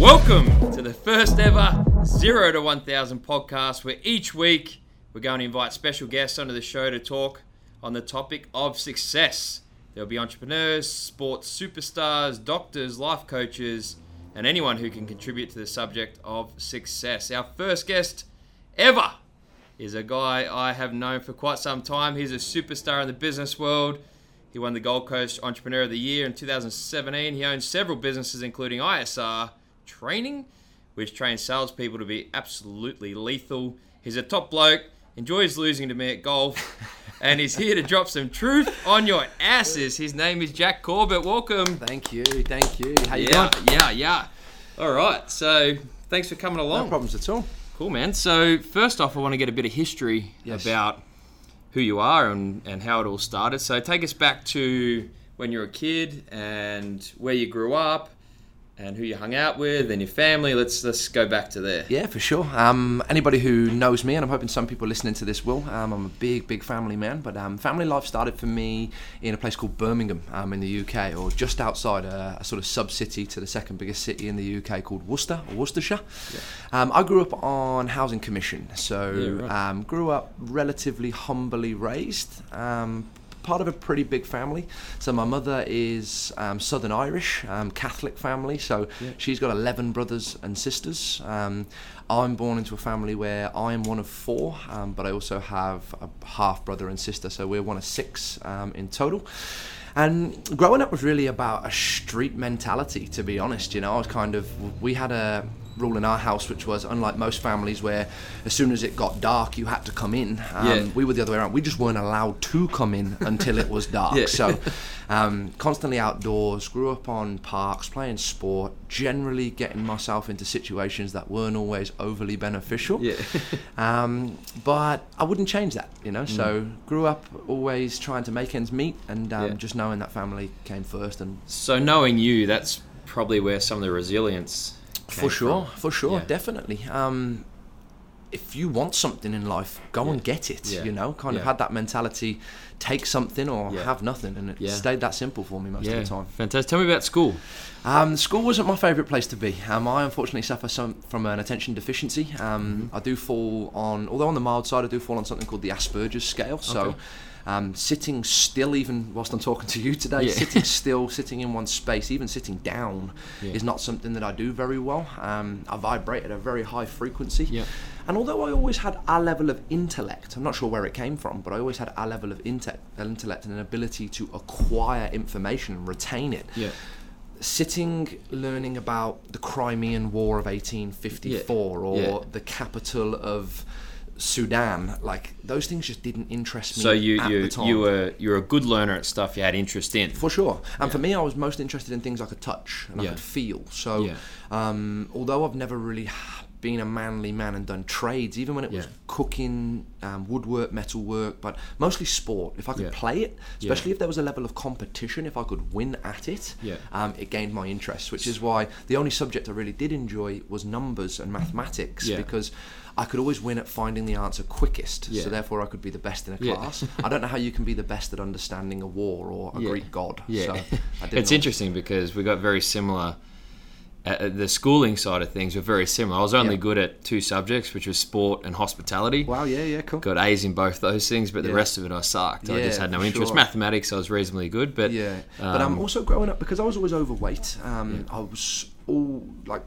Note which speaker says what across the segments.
Speaker 1: Welcome to the first ever Zero to 1000 podcast, where each week we're going to invite special guests onto the show to talk on the topic of success. There'll be entrepreneurs, sports superstars, doctors, life coaches, and anyone who can contribute to the subject of success. Our first guest ever is a guy I have known for quite some time. He's a superstar in the business world. He won the Gold Coast Entrepreneur of the Year in 2017. He owns several businesses, including ISR Training, which trains salespeople to be absolutely lethal. He's a top bloke, enjoys losing to me at golf, and he's here to drop some truth on your asses. His name is Jack Corbett. Welcome.
Speaker 2: Thank you, thank you. How you
Speaker 1: yeah,
Speaker 2: doing?
Speaker 1: yeah, yeah. All right. So thanks for coming along.
Speaker 2: No problems at all.
Speaker 1: Cool, man. So first off, I want to get a bit of history
Speaker 2: Yes.
Speaker 1: about who you are and, and how it all started. So take us back to when you were a kid and where you grew up and who you hung out with and your family. Let's let's go back to there.
Speaker 2: Yeah, for sure. Um, anybody who knows me, and I'm hoping some people listening to this will, um, I'm a big, big family man. But um, family life started for me in a place called Birmingham um, in the UK, or just outside a, a sort of sub city to the second biggest city in the UK called Worcester or Worcestershire. Um, I grew up on housing commission, so
Speaker 1: Yeah, right.
Speaker 2: um, grew up relatively humbly raised. Part of a pretty big family. So my mother is um, Southern Irish, um, Catholic family. So she's got 11 brothers and sisters. Um, I'm born into a family where I am one of four, um, but I also have a half brother and sister. So we're one of six um, in total. And growing up was really about a street mentality, to be honest. You know, I was kind of, we had a rule in our house which was unlike most families where as soon as it got dark you had to come in. Um,
Speaker 1: Yeah.
Speaker 2: We were the other way around. We just weren't allowed to come in until it was dark.
Speaker 1: Yeah.
Speaker 2: So, um, constantly outdoors, grew up on parks, playing sport, generally getting myself into situations that weren't always overly beneficial.
Speaker 1: Yeah.
Speaker 2: Um, but I wouldn't change that, you know. So
Speaker 1: Mm.
Speaker 2: grew up always trying to make ends meet, and um,
Speaker 1: Yeah.
Speaker 2: just knowing that family came first, and
Speaker 1: So knowing you, that's probably where some of the resilience
Speaker 2: for sure,
Speaker 1: from.
Speaker 2: for sure,
Speaker 1: Yeah.
Speaker 2: definitely. Um, if you want something in life, go and get it.
Speaker 1: Yeah.
Speaker 2: You know, kind of had that mentality: take something or
Speaker 1: Yeah.
Speaker 2: have nothing, and it
Speaker 1: Yeah.
Speaker 2: stayed that simple for me most
Speaker 1: Yeah,
Speaker 2: of the time.
Speaker 1: fantastic. Tell me about school.
Speaker 2: Um, school wasn't my favourite place to be. Um, I unfortunately suffer some from an attention deficiency. Um,
Speaker 1: Mm-hmm.
Speaker 2: I do fall on, although on the mild side, I do fall on something called the Asperger's scale. So,
Speaker 1: Okay.
Speaker 2: Um, sitting still, even whilst I'm talking to you today,
Speaker 1: Yeah.
Speaker 2: sitting still, sitting in one space, even sitting down,
Speaker 1: Yeah.
Speaker 2: is not something that I do very well. Um, I vibrate at a very high frequency.
Speaker 1: Yeah.
Speaker 2: And although I always had a level of intellect, I'm not sure where it came from, but I always had a level of inte- intellect and an ability to acquire information and retain it
Speaker 1: Yeah.
Speaker 2: sitting learning about the Crimean War of 1854 or
Speaker 1: Yeah.
Speaker 2: the capital of Sudan, like those things just didn't interest me.
Speaker 1: So you
Speaker 2: at
Speaker 1: you
Speaker 2: the time.
Speaker 1: you were you're a good learner at stuff you had interest in.
Speaker 2: For sure. And for me, I was most interested in things I could touch and
Speaker 1: Yeah.
Speaker 2: I could feel. So,
Speaker 1: Yeah.
Speaker 2: um, although I've never really been a manly man and done trades, even when it was cooking, um, woodwork, metalwork, but mostly sport, if I could
Speaker 1: Yeah.
Speaker 2: play it,
Speaker 1: Yeah.
Speaker 2: especially if there was a level of competition, if I could win at it,
Speaker 1: Yeah.
Speaker 2: um, it gained my interest, which is why the only subject I really did enjoy was numbers and mathematics
Speaker 1: Yeah.
Speaker 2: because I could always win at finding the answer quickest.
Speaker 1: Yeah.
Speaker 2: So therefore, I could be the best in a
Speaker 1: Yeah.
Speaker 2: class. I don't know how you can be the best at understanding a war or a
Speaker 1: Yeah.
Speaker 2: Greek god.
Speaker 1: Yeah,
Speaker 2: So I didn't
Speaker 1: it's
Speaker 2: know.
Speaker 1: interesting because we got very similar. Uh, the schooling side of things were very similar. I was only
Speaker 2: Yeah.
Speaker 1: good at two subjects, which was sport and hospitality.
Speaker 2: Wow, yeah, yeah, cool.
Speaker 1: Got A's in both those things, but the rest of it I sucked. I just had no interest.
Speaker 2: sure.
Speaker 1: Mathematics, I was reasonably good, but
Speaker 2: Yeah, but I'm
Speaker 1: um,
Speaker 2: also growing up because I was always overweight. Um, I was all like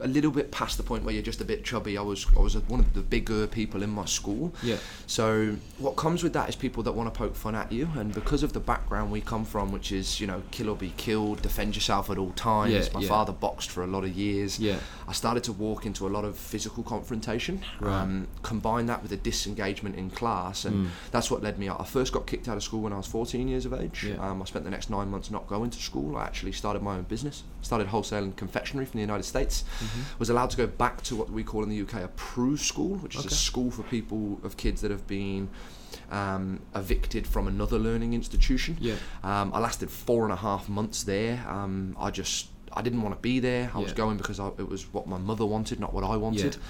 Speaker 2: a little bit past the point where you're just a bit chubby. I was I was one of the bigger people in my school.
Speaker 1: Yeah.
Speaker 2: So what comes with that is people that want to poke fun at you, and because of the background we come from, which is you know kill or be killed, defend yourself at all times.
Speaker 1: Yeah,
Speaker 2: my
Speaker 1: yeah.
Speaker 2: father boxed for a lot of years.
Speaker 1: Yeah.
Speaker 2: I started to walk into a lot of physical confrontation.
Speaker 1: Right.
Speaker 2: Um, combine that with a disengagement in class, and that's what led me out. I first got kicked out of school when I was 14 years of age.
Speaker 1: Yeah.
Speaker 2: Um, I spent the next nine months not going to school. I actually started my own business. Started wholesaling confectionery from the United States. Was allowed to go back to what we call in the UK a PRU school, which is
Speaker 1: Okay.
Speaker 2: a school for people of kids that have been um, evicted from another learning institution.
Speaker 1: Yeah.
Speaker 2: Um, I lasted four and a half months there. Um, I just I didn't want to be there. I was going because I, it was what my mother wanted, not what I wanted.
Speaker 1: Yeah.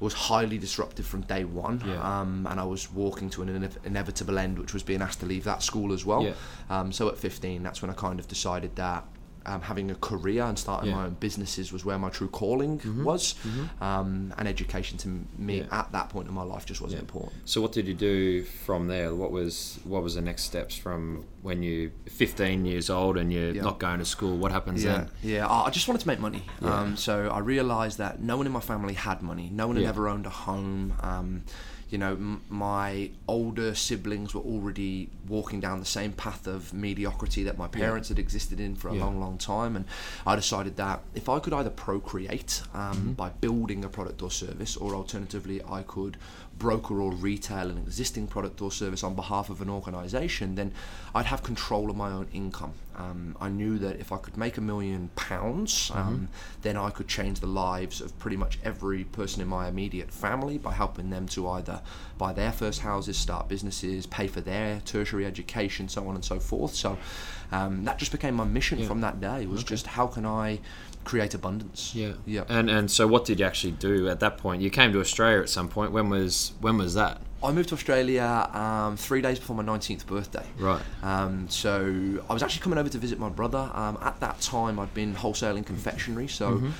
Speaker 2: It was highly disruptive from day one,
Speaker 1: Yeah.
Speaker 2: um, and I was walking to an ine- inevitable end, which was being asked to leave that school as well.
Speaker 1: Yeah.
Speaker 2: Um, so at 15, that's when I kind of decided that um, having a career and starting
Speaker 3: Yeah.
Speaker 2: my own businesses was where my true calling was, um, and education to me
Speaker 3: Yeah.
Speaker 2: at that point in my life just wasn't
Speaker 3: Yeah.
Speaker 2: important.
Speaker 3: So what did you do from there? What was what was the next steps from when you 15 years old and you're not going to school? What happens then?
Speaker 2: yeah. I just wanted to make money. Um, so I realised that no one in my family had money. No one had ever owned a home. You know, m- my older siblings were already walking down the same path of mediocrity that my parents had existed in for a
Speaker 3: Yeah.
Speaker 2: long, long time. And I decided that if I could either procreate um,
Speaker 3: Mm-hmm.
Speaker 2: by building a product or service, or alternatively, I could broker or retail an existing product or service on behalf of an organisation, then I'd have control of my own income. Um, I knew that if I could make a million pounds, um, then I could change the lives of pretty much every person in my immediate family by helping them to either buy their first houses, start businesses, pay for their tertiary education, so on and so forth. So um, that just became my mission
Speaker 3: Yeah.
Speaker 2: from that day. Was just how can I create abundance?
Speaker 3: Yeah.
Speaker 2: Yeah.
Speaker 3: And and so what did you actually do at that point? You came to Australia at some point. When was when was that?
Speaker 2: I moved to Australia um, three days before my 19th birthday.
Speaker 3: Right.
Speaker 2: Um, so I was actually coming over to visit my brother. Um, at that time, I'd been wholesaling confectionery. So,
Speaker 3: Mm-hmm.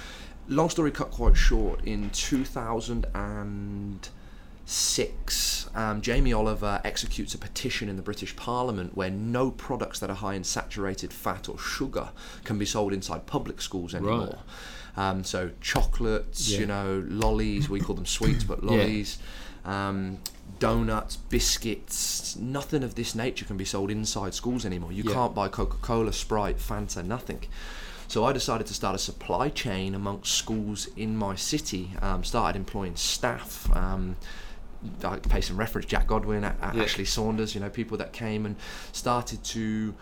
Speaker 2: long story cut quite short, in 2006, um, Jamie Oliver executes a petition in the British Parliament where no products that are high in saturated fat or sugar can be sold inside public schools anymore. Um, so chocolates,
Speaker 3: Yeah.
Speaker 2: you know, lollies, we call them sweets, but
Speaker 3: Yeah.
Speaker 2: lollies, um, donuts, biscuits, nothing of this nature can be sold inside schools anymore. You
Speaker 3: Yeah.
Speaker 2: can't buy Coca Cola, Sprite, Fanta, nothing. So I decided to start a supply chain amongst schools in my city. Um, started employing staff. Um, I pay some reference, Jack Godwin, A- A-
Speaker 3: Yeah.
Speaker 2: Ashley Saunders, you know, people that came and started to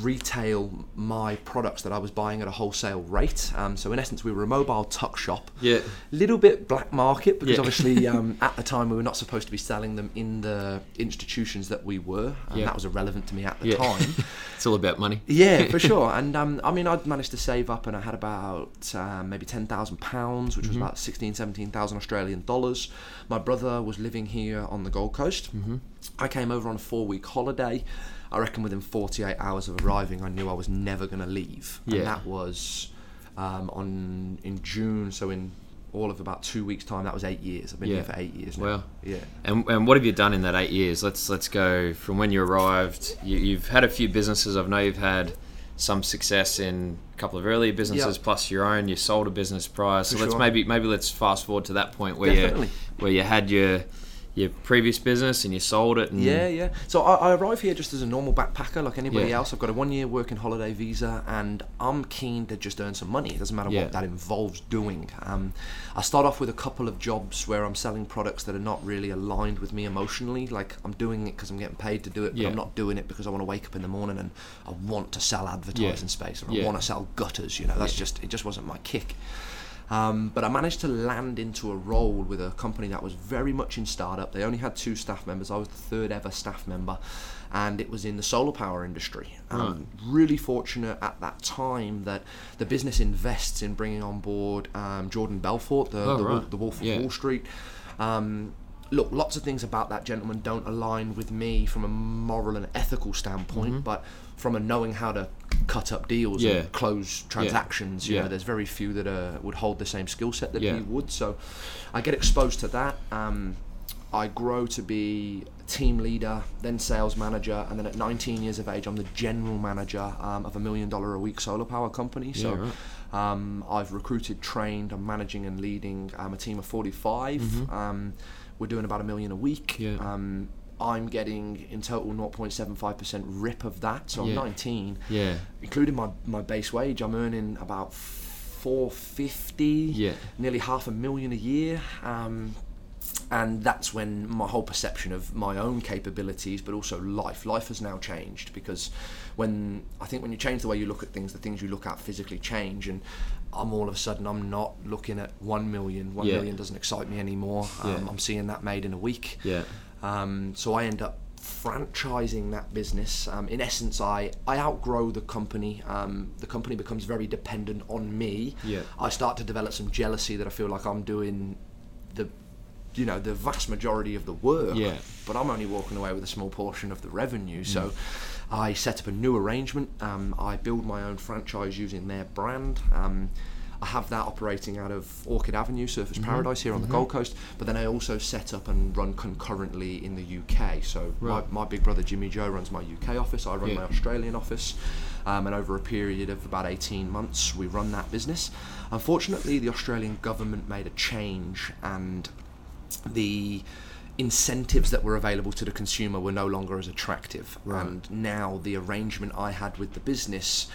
Speaker 2: retail my products that I was buying at a wholesale rate. Um, so in essence, we were a mobile tuck shop.
Speaker 3: Yeah.
Speaker 2: Little bit black market because
Speaker 3: Yeah.
Speaker 2: obviously um, at the time we were not supposed to be selling them in the institutions that we were, and
Speaker 3: Yeah.
Speaker 2: that was irrelevant to me at the
Speaker 3: Yeah.
Speaker 2: time.
Speaker 3: It's all about money.
Speaker 2: Yeah, for sure. And um, I mean, I'd managed to save up, and I had about um, maybe ten thousand pounds, which was about 16, 17,000 Australian dollars. My brother was living here on the Gold Coast. Mm-hmm. I came over on a four-week holiday. I reckon within 48 hours of arriving, I knew I was never going to leave.
Speaker 3: Yeah.
Speaker 2: And that was um, on in June, so in all of about two weeks' time. That was eight years. I've been
Speaker 3: Yeah.
Speaker 2: here for eight years now.
Speaker 3: Wow.
Speaker 2: Yeah.
Speaker 3: And, and what have you done in that eight years? Let's let's go from when you arrived. You, you've had a few businesses. I know you've had some success in a couple of earlier businesses,
Speaker 2: Yeah.
Speaker 3: plus your own. You sold a business prior. So
Speaker 2: For
Speaker 3: let's
Speaker 2: sure.
Speaker 3: maybe maybe let's fast forward to that point where
Speaker 2: Definitely.
Speaker 3: you where you had your your previous business and you sold it. And
Speaker 2: Yeah, yeah. So I, I arrive here just as a normal backpacker, like anybody
Speaker 3: Yeah.
Speaker 2: else. I've got a one-year working holiday visa, and I'm keen to just earn some money. It doesn't matter
Speaker 3: Yeah.
Speaker 2: what that involves doing. Um, I start off with a couple of jobs where I'm selling products that are not really aligned with me emotionally. Like I'm doing it because I'm getting paid to do it, but
Speaker 3: Yeah.
Speaker 2: I'm not doing it because I want to wake up in the morning and I want to sell advertising space or I want to sell gutters. You know, that's just it. Just wasn't my kick. Um, but I managed to land into a role with a company that was very much in startup. They only had two staff members. I was the third ever staff member, and it was in the solar power industry. Um, Really fortunate at that time that the business invests in bringing on board um, Jordan Belfort, the,
Speaker 3: Oh,
Speaker 2: the,
Speaker 3: right.
Speaker 2: the Wolf of
Speaker 3: Yeah.
Speaker 2: Wall Street. Um, look, lots of things about that gentleman don't align with me from a moral and ethical standpoint, but from a knowing how to cut up deals
Speaker 3: Mm-hmm. Yeah.
Speaker 2: and close transactions, you know, there's very few that uh, would hold the same skill set that
Speaker 3: Yeah.
Speaker 2: he would. So I get exposed to that. Um, I grow to be team leader, then sales manager, and then at 19 years of age, I'm the general manager um, of a million dollar a week solar power company. So
Speaker 3: right.
Speaker 2: um, I've recruited, trained, I'm managing and leading um, a team of 45. Um, we're doing about a million a week.
Speaker 3: Yeah.
Speaker 2: I'm getting in total 0.75% rip of that. So I'm 19
Speaker 3: Yeah.
Speaker 2: including my, my base wage, I'm earning about 450,
Speaker 3: Yeah.
Speaker 2: nearly half a million a year. Um, and that's when my whole perception of my own capabilities, but also life, life has now changed because when I think when you change the way you look at things, the things you look at physically change, and I'm all of a sudden I'm not looking at one million. One
Speaker 3: Yeah.
Speaker 2: million doesn't excite me anymore. Um,
Speaker 3: Yeah.
Speaker 2: I'm seeing that made in a week.
Speaker 3: Yeah.
Speaker 2: Um, so I end up franchising that business. Um, in essence, I, I outgrow the company. Um, the company becomes very dependent on me.
Speaker 3: Yeah.
Speaker 2: I start to develop some jealousy that I feel like I'm doing the, you know, the vast majority of the work.
Speaker 3: Yeah.
Speaker 2: But I'm only walking away with a small portion of the revenue. So I set up a new arrangement. Um, I build my own franchise using their brand. I have that operating out of Orchid Avenue, Surfers
Speaker 3: Mm-hmm.
Speaker 2: Paradise here on the Gold Coast. But then I also set up and run concurrently in the UK. So
Speaker 3: Right.
Speaker 2: my, my big brother Jimmy Joe runs my UK office. I run
Speaker 3: Yeah.
Speaker 2: my Australian office. Um, and over a period of about 18 months, we run that business. Unfortunately, the Australian government made a change and the incentives that were available to the consumer were no longer as attractive.
Speaker 3: Right.
Speaker 2: And now the arrangement I had with the business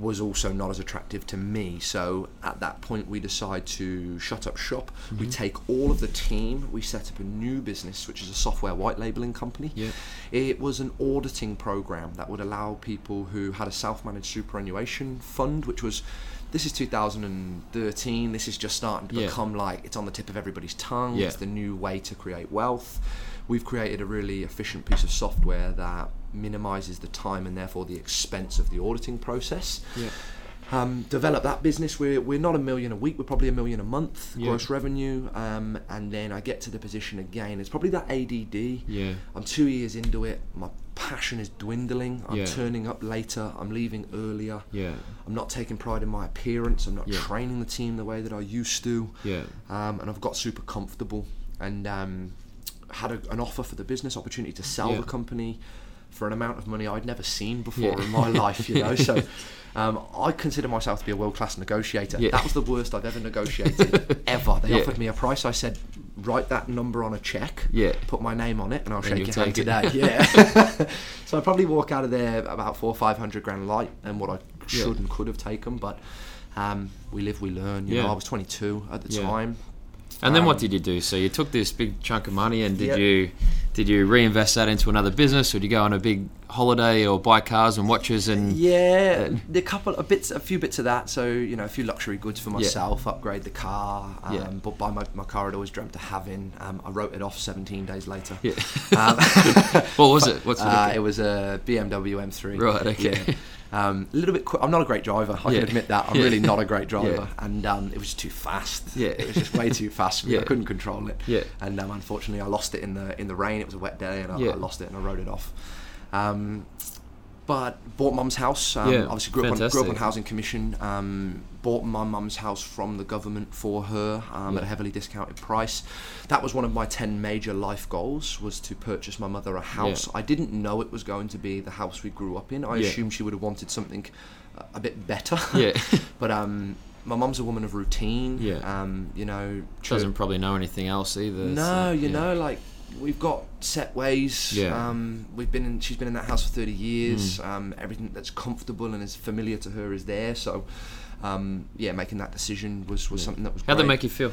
Speaker 2: was also not as attractive to me. So at that point, we decide to shut up shop.
Speaker 3: Mm-hmm.
Speaker 2: We take all of the team. We set up a new business, which is a software white labeling company.
Speaker 3: Yeah.
Speaker 2: It was an auditing program that would allow people who had a self-managed superannuation fund, which was. This is 2013. This is just starting to
Speaker 3: Yeah.
Speaker 2: become like it's on the tip of everybody's tongue.
Speaker 3: Yeah.
Speaker 2: It's the new way to create wealth. We've created a really efficient piece of software that minimizes the time and therefore the expense of the auditing process.
Speaker 3: Yeah.
Speaker 2: Um, develop that business. We're, we're not a million a week. We're probably a million a month
Speaker 3: Yeah.
Speaker 2: gross revenue. Um, and then I get to the position again. It's probably that ADD.
Speaker 3: Yeah.
Speaker 2: I'm two years into it. My passion is dwindling. I'm
Speaker 3: Yeah.
Speaker 2: turning up later. I'm leaving earlier.
Speaker 3: Yeah.
Speaker 2: I'm not taking pride in my appearance. I'm not
Speaker 3: Yeah.
Speaker 2: training the team the way that I used to.
Speaker 3: Yeah.
Speaker 2: Um, and I've got super comfortable and um, had a, an offer for the business opportunity to sell
Speaker 3: Yeah.
Speaker 2: the company for an amount of money I'd never seen before
Speaker 3: Yeah.
Speaker 2: in my life. You know, so um, I consider myself to be a world class negotiator.
Speaker 3: Yeah.
Speaker 2: That was the worst I've ever negotiated ever. They
Speaker 3: Yeah.
Speaker 2: offered me a price. I said, write that number on a check.
Speaker 3: Yeah.
Speaker 2: Put my name on it, and I'll
Speaker 3: And
Speaker 2: shake your hand
Speaker 3: take it.
Speaker 2: today. Yeah. so I probably walk out of there about four or five hundred grand light than what I should and could have taken, but. Um, we live, we learn. You know, I was 22 at the time.
Speaker 3: And then what
Speaker 2: Um,
Speaker 3: did you do? So you took this big chunk of money, and did
Speaker 2: Yep.
Speaker 3: you did you reinvest that into another business, or did you go on a big holiday, or buy cars and watches, and
Speaker 2: Yeah,
Speaker 3: Uh,
Speaker 2: a couple, a bits, a few bits of that. So you know, a few luxury goods for myself. Upgrade the car. Um,
Speaker 3: Yeah.
Speaker 2: But buy my, my car I'd always dreamt of having. Um, I wrote it off 17 days later.
Speaker 3: yeah.
Speaker 2: Um,
Speaker 3: what was it? What's
Speaker 2: uh,
Speaker 3: it?
Speaker 2: it was a BMW M3.
Speaker 3: Right, okay.
Speaker 2: Yeah. Um, a little bit. Qu- I'm not a great driver. I
Speaker 3: Yeah.
Speaker 2: can admit that. I'm
Speaker 3: Yeah.
Speaker 2: really not a great driver,
Speaker 3: Yeah.
Speaker 2: and um, it was just too fast.
Speaker 3: Yeah.
Speaker 2: It was just way too fast for me.
Speaker 3: Yeah.
Speaker 2: I couldn't control it.
Speaker 3: Yeah.
Speaker 2: And um, unfortunately, I lost it in the in the rain. It was a wet day, and I. I lost it and I rode it off. Um, but bought mum's house. Um,
Speaker 3: Yeah,
Speaker 2: obviously grew up, on, grew up on housing commission. Um, bought my mum's house from the government for her um, at a heavily discounted price. That was one of my ten major life goals was to purchase my mother a house. I didn't know it was going to be the house we grew up in. I
Speaker 3: Yeah.
Speaker 2: assumed she would have wanted something a bit better.
Speaker 3: Yeah.
Speaker 2: but um, my mum's a woman of routine.
Speaker 3: Yeah.
Speaker 2: Um, you know,
Speaker 3: Doesn't probably know anything else either.
Speaker 2: no,
Speaker 3: so,
Speaker 2: you
Speaker 3: yeah.
Speaker 2: know, like we've got set ways.
Speaker 3: Yeah.
Speaker 2: Um, we've been in. She's been in that house for thirty
Speaker 3: Mm.
Speaker 2: years. Um, everything that's comfortable and is familiar to her is there. So, um, yeah, making that decision was, was something that was.
Speaker 3: How'd that make you feel?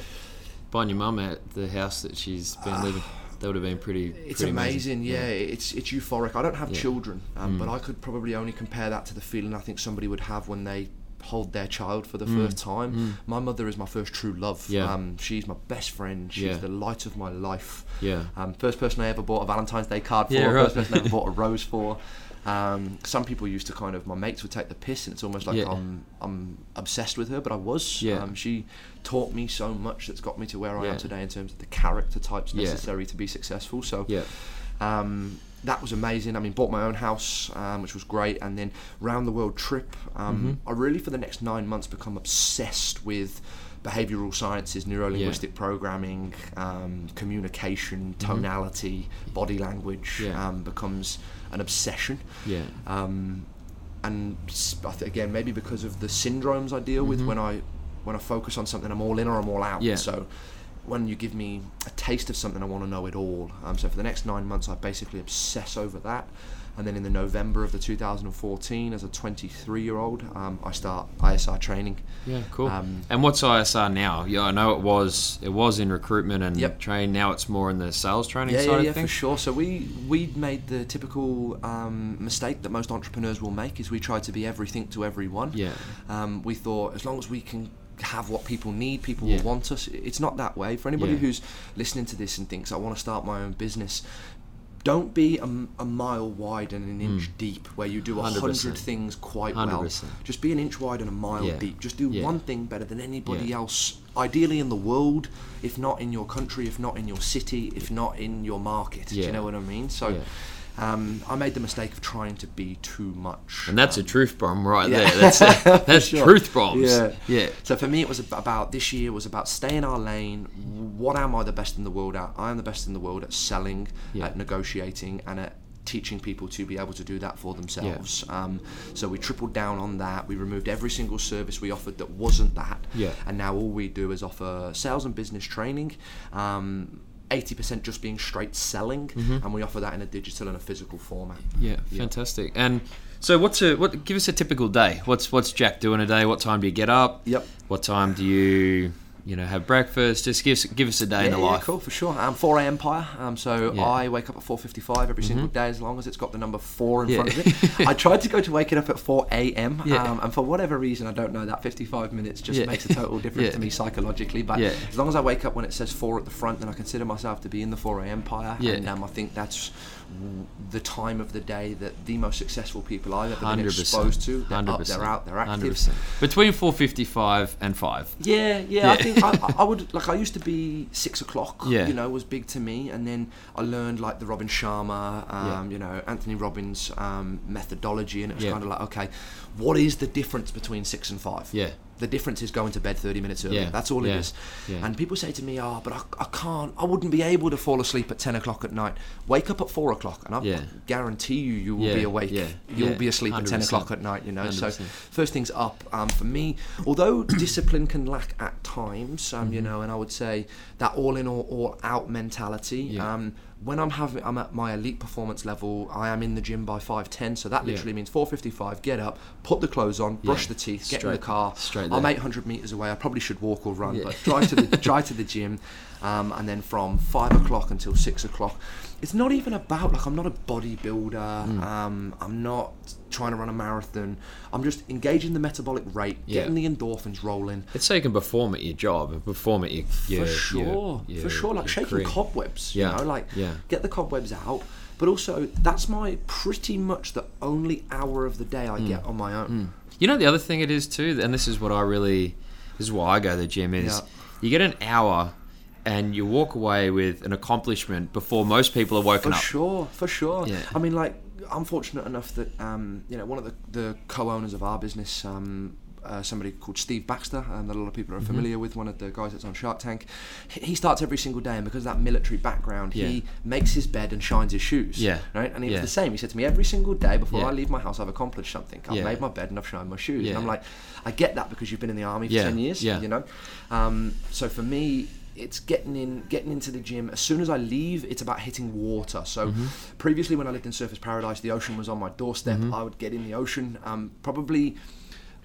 Speaker 3: Buying your mum at the house that she's been living. That would have been pretty.
Speaker 2: It's
Speaker 3: pretty
Speaker 2: amazing, yeah. It's it's euphoric. I don't have
Speaker 3: Yeah.
Speaker 2: children, um,
Speaker 3: Mm.
Speaker 2: but I could probably only compare that to the feeling I think somebody would have when they hold their child for the
Speaker 3: Mm.
Speaker 2: first time.
Speaker 3: Mm.
Speaker 2: My mother is my first true love.
Speaker 3: Yeah.
Speaker 2: Um, she's my best friend. She's
Speaker 3: Yeah.
Speaker 2: the light of my life.
Speaker 3: Yeah.
Speaker 2: Um, first person I ever bought a Valentine's Day card for.
Speaker 3: Yeah, right.
Speaker 2: First person I ever bought a rose for. Um, some people used to kind of my mates would take the piss, and it's almost like
Speaker 3: Yeah.
Speaker 2: I'm I'm obsessed with her, but I was.
Speaker 3: Yeah.
Speaker 2: Um, she taught me so much that's got me to where I
Speaker 3: Yeah.
Speaker 2: am today in terms of the character types necessary to be successful. So
Speaker 3: Yeah.
Speaker 2: um, that was amazing. I mean, bought my own house, um, which was great, and then round the world trip. Um,
Speaker 3: Mm-hmm.
Speaker 2: I really, for the next nine months, become obsessed with behavioral sciences, neuro linguistic programming, um, communication, tonality, body language.
Speaker 3: Mm-hmm. Yeah.
Speaker 2: Um, becomes an obsession.
Speaker 3: Yeah.
Speaker 2: Um, and s- I think again, maybe because of the syndromes I deal with when I when I focus on something, I'm all in or I'm all out.
Speaker 3: Mm-hmm. Yeah.
Speaker 2: So when you give me a taste of something, I want to know it all. Um, so for the next nine months, I basically obsess over that. And then in the November of the 2014, as a 23 year old, um, I start ISR training.
Speaker 3: Yeah, cool.
Speaker 2: Um,
Speaker 3: and what's ISR now? Yeah, I know it was it was in recruitment and
Speaker 2: Yep.
Speaker 3: train. Now it's more in the sales training
Speaker 2: Yeah,
Speaker 3: side
Speaker 2: yeah, yeah, for sure. So we we made the typical um, mistake that most entrepreneurs will make is we try to be everything to everyone.
Speaker 3: Yeah.
Speaker 2: Um, we thought as long as we can have what people need, people
Speaker 3: Yeah.
Speaker 2: will want us. It's not that way. For anybody
Speaker 3: Yeah.
Speaker 2: who's listening to this and thinks I want to start my own business. Don't be a mile wide and an inch deep where you do a
Speaker 3: 100%.
Speaker 2: things quite well.
Speaker 3: 100%.
Speaker 2: Just be an inch wide and a mile
Speaker 3: Yeah.
Speaker 2: deep. Just do one thing better than anybody else. Ideally in the world, if not in your country, if not in your city, if not in your market. Do you know what I mean? So. Um, I made the mistake of trying to be too much.
Speaker 3: And that's a truth bomb right
Speaker 2: yeah.
Speaker 3: there. That's a, that's
Speaker 2: sure.
Speaker 3: truth bombs.
Speaker 2: Yeah.
Speaker 3: Yeah.
Speaker 2: So for me, it was about this year was about stay in our lane. What am I the best in the world at? I am the best in the world at selling,
Speaker 3: Yeah.
Speaker 2: at negotiating, and at teaching people to be able to do that for themselves. Um, so we tripled down on that. We removed every single service we offered that wasn't that.
Speaker 3: Yeah.
Speaker 2: And now all we do is offer sales and business training. Um, 80% just being straight selling, mm-hmm. and we offer that in a digital and a physical format.
Speaker 3: Yeah, fantastic. And so, what's a what? Give us a typical day. What's what's Jack doing a day? What time do you get up?
Speaker 2: Yep.
Speaker 3: What time do you you know have breakfast? Just give us, give us a day in the
Speaker 2: yeah,
Speaker 3: life.
Speaker 2: cool for sure. 4 a.m. Empire, um, so
Speaker 3: Yeah. Mm-hmm.
Speaker 2: I wake up at 4:55 every single day as long as it's got the number four in
Speaker 3: Yeah.
Speaker 2: front of it. I tried to go to waking up at 4 a.m.
Speaker 3: Yeah.
Speaker 2: Um, and for whatever reason, I don't know that 55 minutes just
Speaker 3: Yeah.
Speaker 2: makes a total difference
Speaker 3: Yeah.
Speaker 2: to me psychologically. But
Speaker 3: Yeah.
Speaker 2: as long as I wake up when it says four at the front, then I consider myself to be in the 4 a.m. Empire,
Speaker 3: Yeah.
Speaker 2: and um, I think that's the time of the day that the most successful people I've ever been exposed to. They're
Speaker 3: Hundred
Speaker 2: up,
Speaker 3: percent.
Speaker 2: they're out, they're active.
Speaker 3: Hundred percent. Between four fifty-five and five.
Speaker 2: Yeah, yeah.
Speaker 3: Yeah.
Speaker 2: I think I, I- would like. I used to be six o'clock.
Speaker 3: Yeah.
Speaker 2: You know, was big to me, and then I learned like the Robin Sharma, um,
Speaker 3: Yeah.
Speaker 2: you know, Anthony Robbins um, methodology, and it was kind of like, okay, what is the difference between six and five?
Speaker 3: Yeah.
Speaker 2: The difference is going to bed 30 minutes earlier.
Speaker 3: Yeah,
Speaker 2: That's all
Speaker 3: yeah,
Speaker 2: it is.
Speaker 3: yeah.
Speaker 2: And people say to me, oh, but I, I can't, I wouldn't be able to fall asleep at 10 o'clock at night. Wake up at 4 o'clock, and I guarantee you, you will be awake. You'll be asleep at 10 o'clock at night, you know. So
Speaker 3: 100%.
Speaker 2: first things up um, for me although discipline can lack at times um, you
Speaker 3: Mm-hmm.
Speaker 2: know and i would say that all in all all out mentality um, when i'm having i'm at my elite performance level i am in the gym by 5.10 so that
Speaker 3: Yeah.
Speaker 2: literally means 4.55 get up put the clothes on brush
Speaker 3: Yeah.
Speaker 2: the teeth get in the car
Speaker 3: straight
Speaker 2: i'm 800 meters away i probably should walk or run
Speaker 3: Yeah.
Speaker 2: but drive to the drive to the gym um, and then from 5 o'clock until 6 o'clock it's not even about like i'm not a bodybuilder
Speaker 3: Mm.
Speaker 2: um, i'm not trying to run a marathon i'm just engaging the metabolic rate
Speaker 3: Yeah.
Speaker 2: getting the endorphins rolling
Speaker 3: It's so you can perform at your job and perform at your, your
Speaker 2: for sure
Speaker 3: your- your-
Speaker 2: for sure like shaking
Speaker 3: career.
Speaker 2: cobwebs
Speaker 3: Yeah,
Speaker 2: you know like
Speaker 3: yeah.
Speaker 2: get the cobwebs out but also that's my pretty much the only hour of the day
Speaker 3: Mm.
Speaker 2: i get on my own
Speaker 3: You know the other thing it is too, and this is what I really, this is why I go to the gym is
Speaker 2: Yeah.
Speaker 3: you get an hour, and you walk away with an accomplishment before most people are woken
Speaker 2: for
Speaker 3: up.
Speaker 2: For sure for sure
Speaker 3: Yeah.
Speaker 2: i mean like i'm fortunate enough that um, you know one of the, the co-owners of our business um, uh, somebody called Steve Baxter, um, that a lot of people are
Speaker 3: Mm-hmm.
Speaker 2: familiar with, one of the guys that's on Shark Tank. He he starts every single day, and because of that military background,
Speaker 3: Yeah.
Speaker 2: he makes his bed and shines his shoes.
Speaker 3: Yeah.
Speaker 2: Right? And he
Speaker 3: Yeah.
Speaker 2: was the same. He said to me, every single day before
Speaker 3: Yeah.
Speaker 2: I leave my house, I've accomplished something. I've made my bed and I've shined my shoes.
Speaker 3: Yeah.
Speaker 2: And I'm like, I get that because you've been in the army for
Speaker 3: Yeah.
Speaker 2: 10 years,
Speaker 3: Yeah.
Speaker 2: you know? Um, so for me, it's getting in, getting into the gym. As soon as I leave, it's about hitting water. So
Speaker 3: Mm-hmm.
Speaker 2: previously, when I lived in Surfers Paradise, the ocean was on my doorstep.
Speaker 3: Mm-hmm.
Speaker 2: I would get in the ocean. Um, probably,